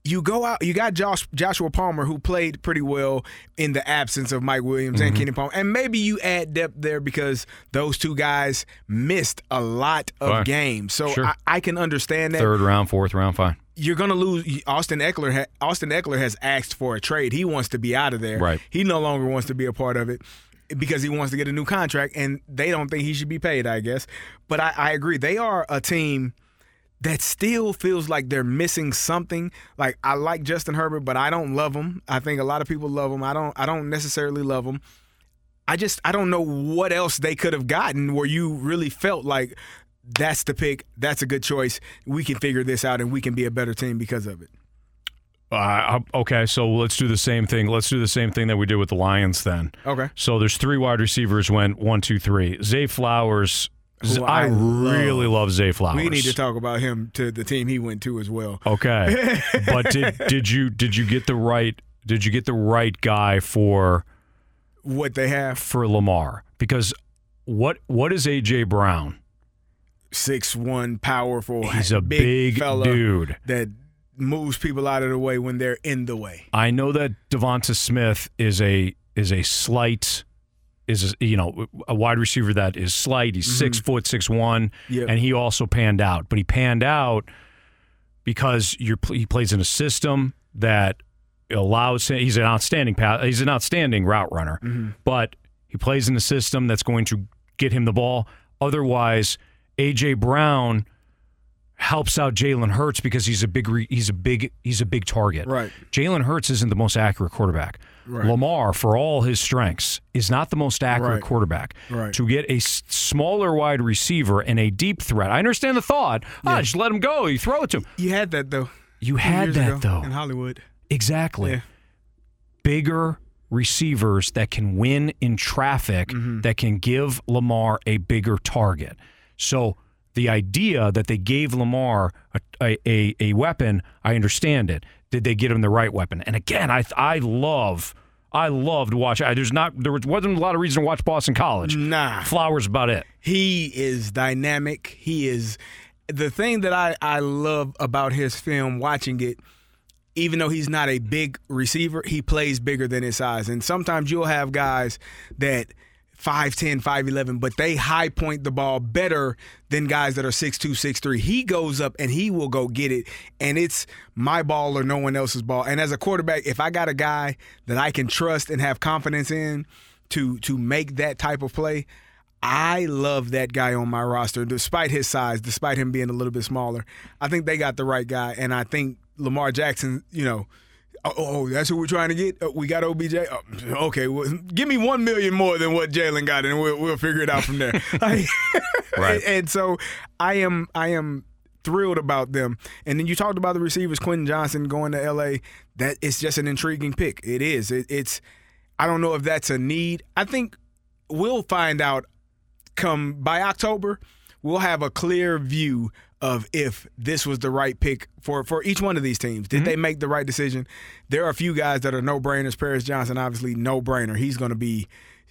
You go out, you got Josh, Joshua Palmer, who played pretty well in the absence of Mike Williams Mm-hmm. and Kenny Palmer, and maybe you add depth there because those two guys missed a lot of games. So Sure. I, I can understand that Third round, fourth round, fine. you're gonna lose. Austin Ekeler. Ha, Austin Ekeler has asked for a trade. He wants to be out of there. Right. He no longer wants to be a part of it because he wants to get a new contract, and they don't think he should be paid. I guess. But I, I agree. They are a team that still feels like they're missing something. Like I like Justin Herbert, but I don't love him. I think a lot of people love him. I don't. I don't necessarily love him. I just I don't know what else they could have gotten where you really felt like that's the pick, that's a good choice. We can figure this out and we can be a better team because of it. Uh, okay, so let's do the same thing. Let's do the same thing that we did with the Lions then. Okay. So there's three wide receivers went one, two, three. Zay Flowers. I, I love. really love Zay Flowers. We need to talk about him to the team he went to as well. Okay, but did did you did you get the right did you get the right guy for What they have for Lamar? Because what what is AJ Brown? six one powerful. He's a big, fella dude. that moves people out of the way when they're in the way. I know that DeVonta Smith is a is a slight is you know a wide receiver that is slight. He's six mm-hmm. foot six one, Yep. and he also panned out. But he panned out because you're he plays in a system that allows him. He's an outstanding pass. He's an outstanding route runner, mm-hmm. but he plays in a system that's going to get him the ball. Otherwise, AJ Brown helps out Jalen Hurts because he's a big re- he's a big he's a big target. Right. Jalen Hurts isn't the most accurate quarterback. Lamar, for all his strengths, is not the most accurate Right. quarterback. Right. To get a s- smaller wide receiver and a deep threat, I understand the thought. Ah, just let him go. You throw it to him. You had that though. You had that though. in Hollywood. Exactly. Yeah. Bigger receivers that can win in traffic, Mm-hmm. that can give Lamar a bigger target. So the idea that they gave Lamar a, a, a, a weapon, I understand it. Did they get him the right weapon? And again, I I love I loved watching. I, there's not there was, wasn't a lot of reason to watch Boston College. Nah. Flowers about it. He is dynamic. He is the thing that I, I love about his film watching it, even though he's not a big receiver, he plays bigger than his size. And sometimes you'll have guys that 5'10, 5'11, but they high point the ball better than guys that are 6'2, 6'3. He goes up and he will go get it. And it's my ball or no one else's ball. And as a quarterback, if I got a guy that I can trust and have confidence in to to make that type of play, I love that guy on my roster, despite his size, despite him being a little bit smaller. I think they got the right guy, and I think Lamar Jackson, you know, Oh, oh, oh that's who we're trying to get. Oh, we got OBJ. Oh, okay, well, give me one million more than what Jalen got, and we'll we'll figure it out from there. Like- Right. And so I am I am thrilled about them. And then you talked about the receivers, Quentin Johnston going to LA. That it's just an intriguing pick. It is. It, it's. I don't know if that's a need. I think we'll find out come by October, we'll have a clear view of if this was the right pick for, for each one of these teams. Did mm-hmm. they make the right decision? There are a few guys that are no brainers. Paris Johnson, obviously, no brainer. He's going to be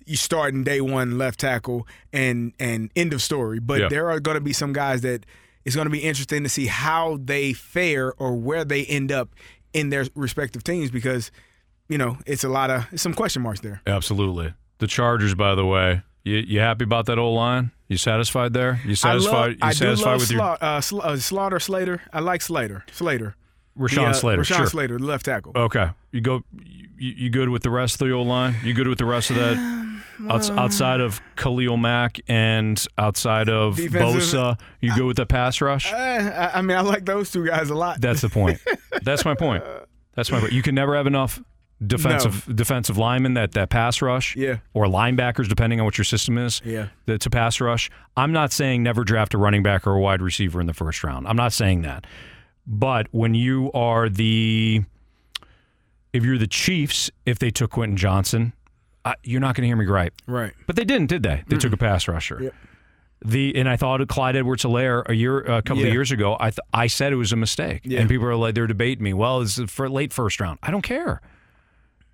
you starting day one left tackle and and end of story. But Yeah. there are going to be some guys that it's going to be interesting to see how they fare or where they end up in their respective teams because you know it's a lot of some question marks there. Absolutely. The Chargers, by the way, you, you happy about that old line? You satisfied there? You I satisfied? love, you I do satisfied love with your? Uh, Sla- uh, Slaughter Slater. I like Slater. Slater. Rashawn The, uh, Slater. Rashawn sure. Slater, the left tackle. Okay, you go. You, you good with the rest of the old line? You good with the rest of that? Outs, outside of Khalil Mack and outside of Bosa, you good with the pass rush? Uh, I, I mean, I like those two guys a lot. That's the point. That's my point. That's my point. You can never have enough defensive defensive linemen that that pass rush. Yeah. Or linebackers, depending on what your system is. Yeah. that- to pass rush. I'm not saying never draft a running back or a wide receiver in the first round. I'm not saying that. But when you are the if you're the Chiefs, if they took Quentin Johnston, uh, you're not going to hear me gripe. right. But they didn't, did they? They took a pass rusher. Yep. The and I thought of Clyde Edwards-Helaire a year, a couple Yeah. of years ago. I th- I said it was a mistake, Yeah. and people are like they're debating me. Well, it's for late first round. I don't care.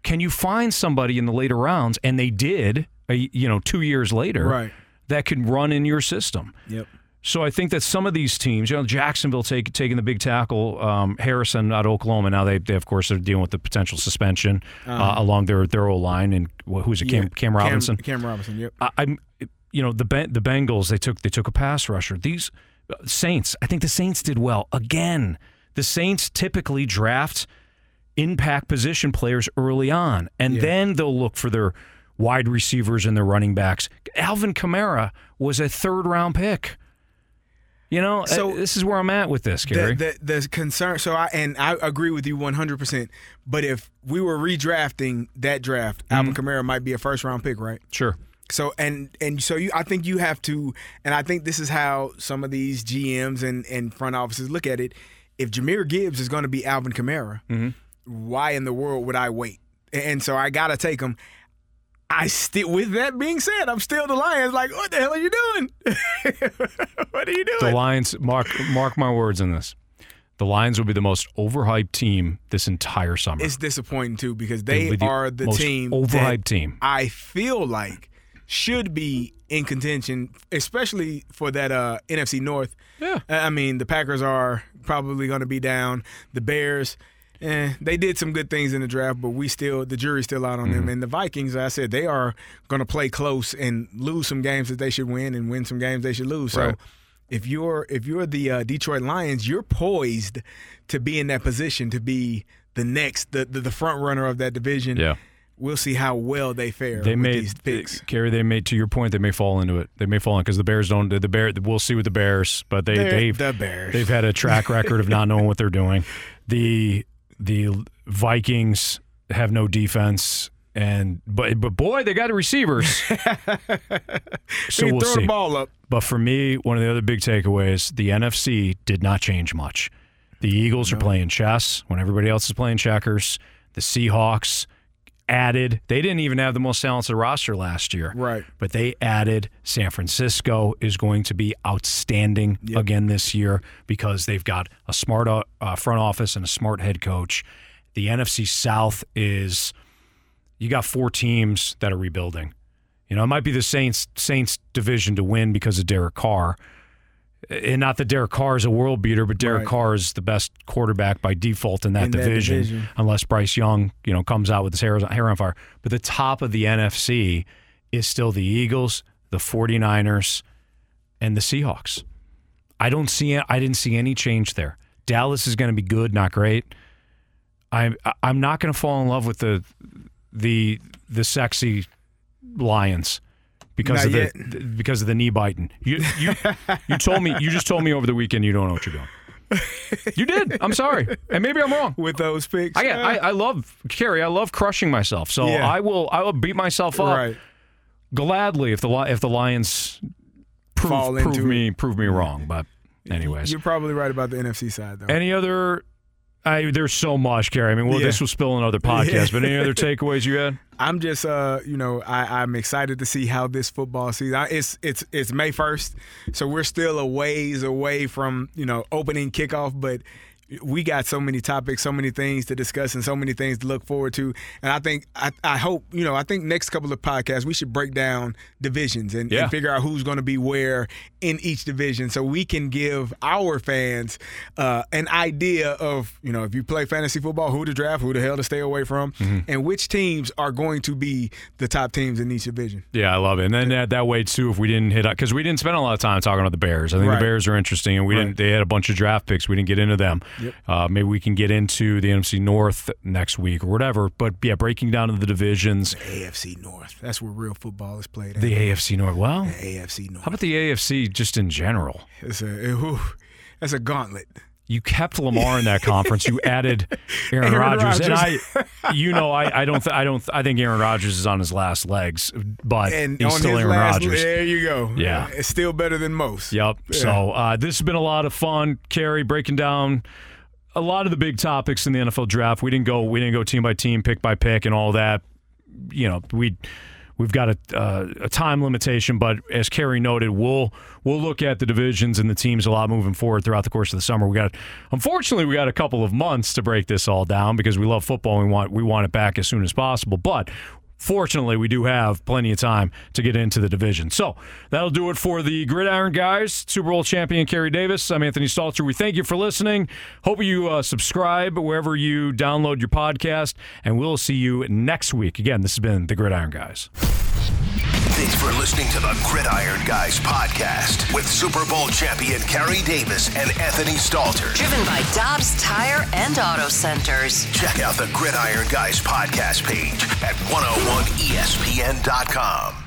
Can you find somebody in the later rounds? And they did. A, you know, two years later, Right. that can run in your system. Yep. So I think that some of these teams, you know, Jacksonville take, taking the big tackle um, Harrison out of Oklahoma. Now they, they of course are dealing with the potential suspension uh, along their their O line and wh- who's it? Cam, Yeah. Cam Robinson. Cam, Robinson. Yep. I, I'm, you know, the the Bengals they took they took a pass rusher. These uh, Saints, I think the Saints did well again. The Saints typically draft impact position players early on, and Yeah. then they'll look for their wide receivers and their running backs. Alvin Kamara was a third round pick. You know, So- uh, this is where I'm at with this, The, Carey. the, the concern, so I and I agree with you 100%. But if we were redrafting that draft, Alvin Mm-hmm. Kamara might be a first round pick, right? sure. So and and so you, I think you have to, and I think this is how some of these GMs and and front offices look at it. If Jahmyr Gibbs is going to be Alvin Kamara, Mm-hmm. Why in the world would I wait? And so I gotta take him. I still, with that being said, I'm still the Lions. Like, what the hell are you doing? what are you doing? The Lions, mark mark my words on this. The Lions will be the most overhyped team this entire summer. it's disappointing too because They the are the most team overhyped team. I feel like should be in contention, especially for that uh, NFC North. Yeah. I mean, the Packers are probably going to be down. The Bears, eh, they did some good things in the draft, but we still the jury's still out on Mm-hmm. them. And the Vikings, I said, they are going to play close and lose some games that they should win and win some games they should lose. So. If you're if you're the uh, Detroit Lions, you're poised to be in that position to be the next the the, the front runner of that division. Yeah. We'll see how well they fare They may these picks. Carey. They may, to your point, they may fall into it. They may fall in because the Bears don't. The Bear. We'll see with the Bears, but they They're they've the Bears. they've had a track record of not knowing what they're doing. The the Vikings have no defense, and but but boy, they got receivers. so we'll throw see. the ball up. But for me, one of the other big takeaways, the NFC did not change much. The Eagles are playing chess when everybody else is playing checkers. The Seahawks added, they didn't even have the most talented roster last year. Right. But they added San Francisco is going to be outstanding again this year because they've got a smart uh, front office and a smart head coach. The NFC South is you got four teams that are rebuilding. You know, it might be the Saints Saints division to win because of Derek Carr. And not that Derek Carr is a world beater, but Derek Right. Carr is the best quarterback by default in that, In that division, division. unless Bryce Young, you know, comes out with his hair, hair on fire. But the top of the NFC is still the Eagles, the 49ers, and the Seahawks. I don't see I didn't see any change there. Dallas is going to be good, not great. I'm I'm not going to fall in love with the the the sexy Lions because Not of the yet. because of the knee biting. You you you told me you just told me over the weekend you don't know what you're doing. You did. I'm sorry, and maybe I'm wrong. with those picks. I, get- I I love Carey. I love crushing myself, so Yeah. I will I will beat myself up right. gladly if the if the Lions prove, Fall prove me prove me wrong. But anyways, You're probably right about the NFC side though. any other? I there's so much, Carey. I mean, well, Yeah. this will spill in other podcasts. But any other takeaways you had? I'm just, uh, you know, I, I'm excited to see how this football season. I, it's it's it's May 1st, so we're still a ways away from you know opening kickoff, but we got so many topics, so many things to discuss, and so many things to look forward to. And I think, I, I hope, you know, I think next couple of podcasts we should break down divisions and, Yeah. and figure out who's going to be where in each division so we can give our fans uh, an idea of, you know, if you play fantasy football, who to draft, who the hell to stay away from, Mm-hmm. and which teams are going to be the top teams in each division. Yeah, I love it. And then that, that way too, if we didn't hit up because we didn't spend a lot of time talking about the Bears. I think Right. the Bears are interesting, and we Right. didn't. They had a bunch of draft picks. We didn't get into them. Uh, maybe we can get into the NFC North next week or whatever. But yeah, breaking down the divisions, AFC North. That's where real football is played. the AFC North. Well, the AFC North. how about the AFC just in general? It's a, whew, that's a gauntlet. You kept Lamar in that conference. You added Aaron, Aaron Rodgers, and I, you know, I, I don't, th- I don't, th- I think Aaron Rodgers is on his last legs, but And he's still Aaron Rodgers. there you go. Yeah. it's still better than most. Yep. So uh, this has been a lot of fun, Carey, breaking down a lot of the big topics in the NFL draft. We didn't go, we didn't go team by team, pick by pick, and all that. You know, we we've got a, uh, a time limitation, but as Carey noted, we'll we'll look at the divisions and the teams a lot moving forward throughout the course of the summer. We got, unfortunately, we got a couple of months to break this all down because we love football. And we want we want it back as soon as possible, but. Fortunately, we do have plenty of time to get into the division. So that'll do it for the Gridiron Guys, Super Bowl champion Carey Davis. I'm Anthony Stalter. We thank you for listening. Hope you uh, subscribe wherever you download your podcast, and we'll see you next week. Again, this has been the Gridiron Guys. Thanks for listening to the Gridiron Guys podcast with Super Bowl champion Carey Davis and Anthony Stalter. Driven by Dobbs Tire and Auto Centers. Check out the Gridiron Guys podcast page at 101ESPN.com.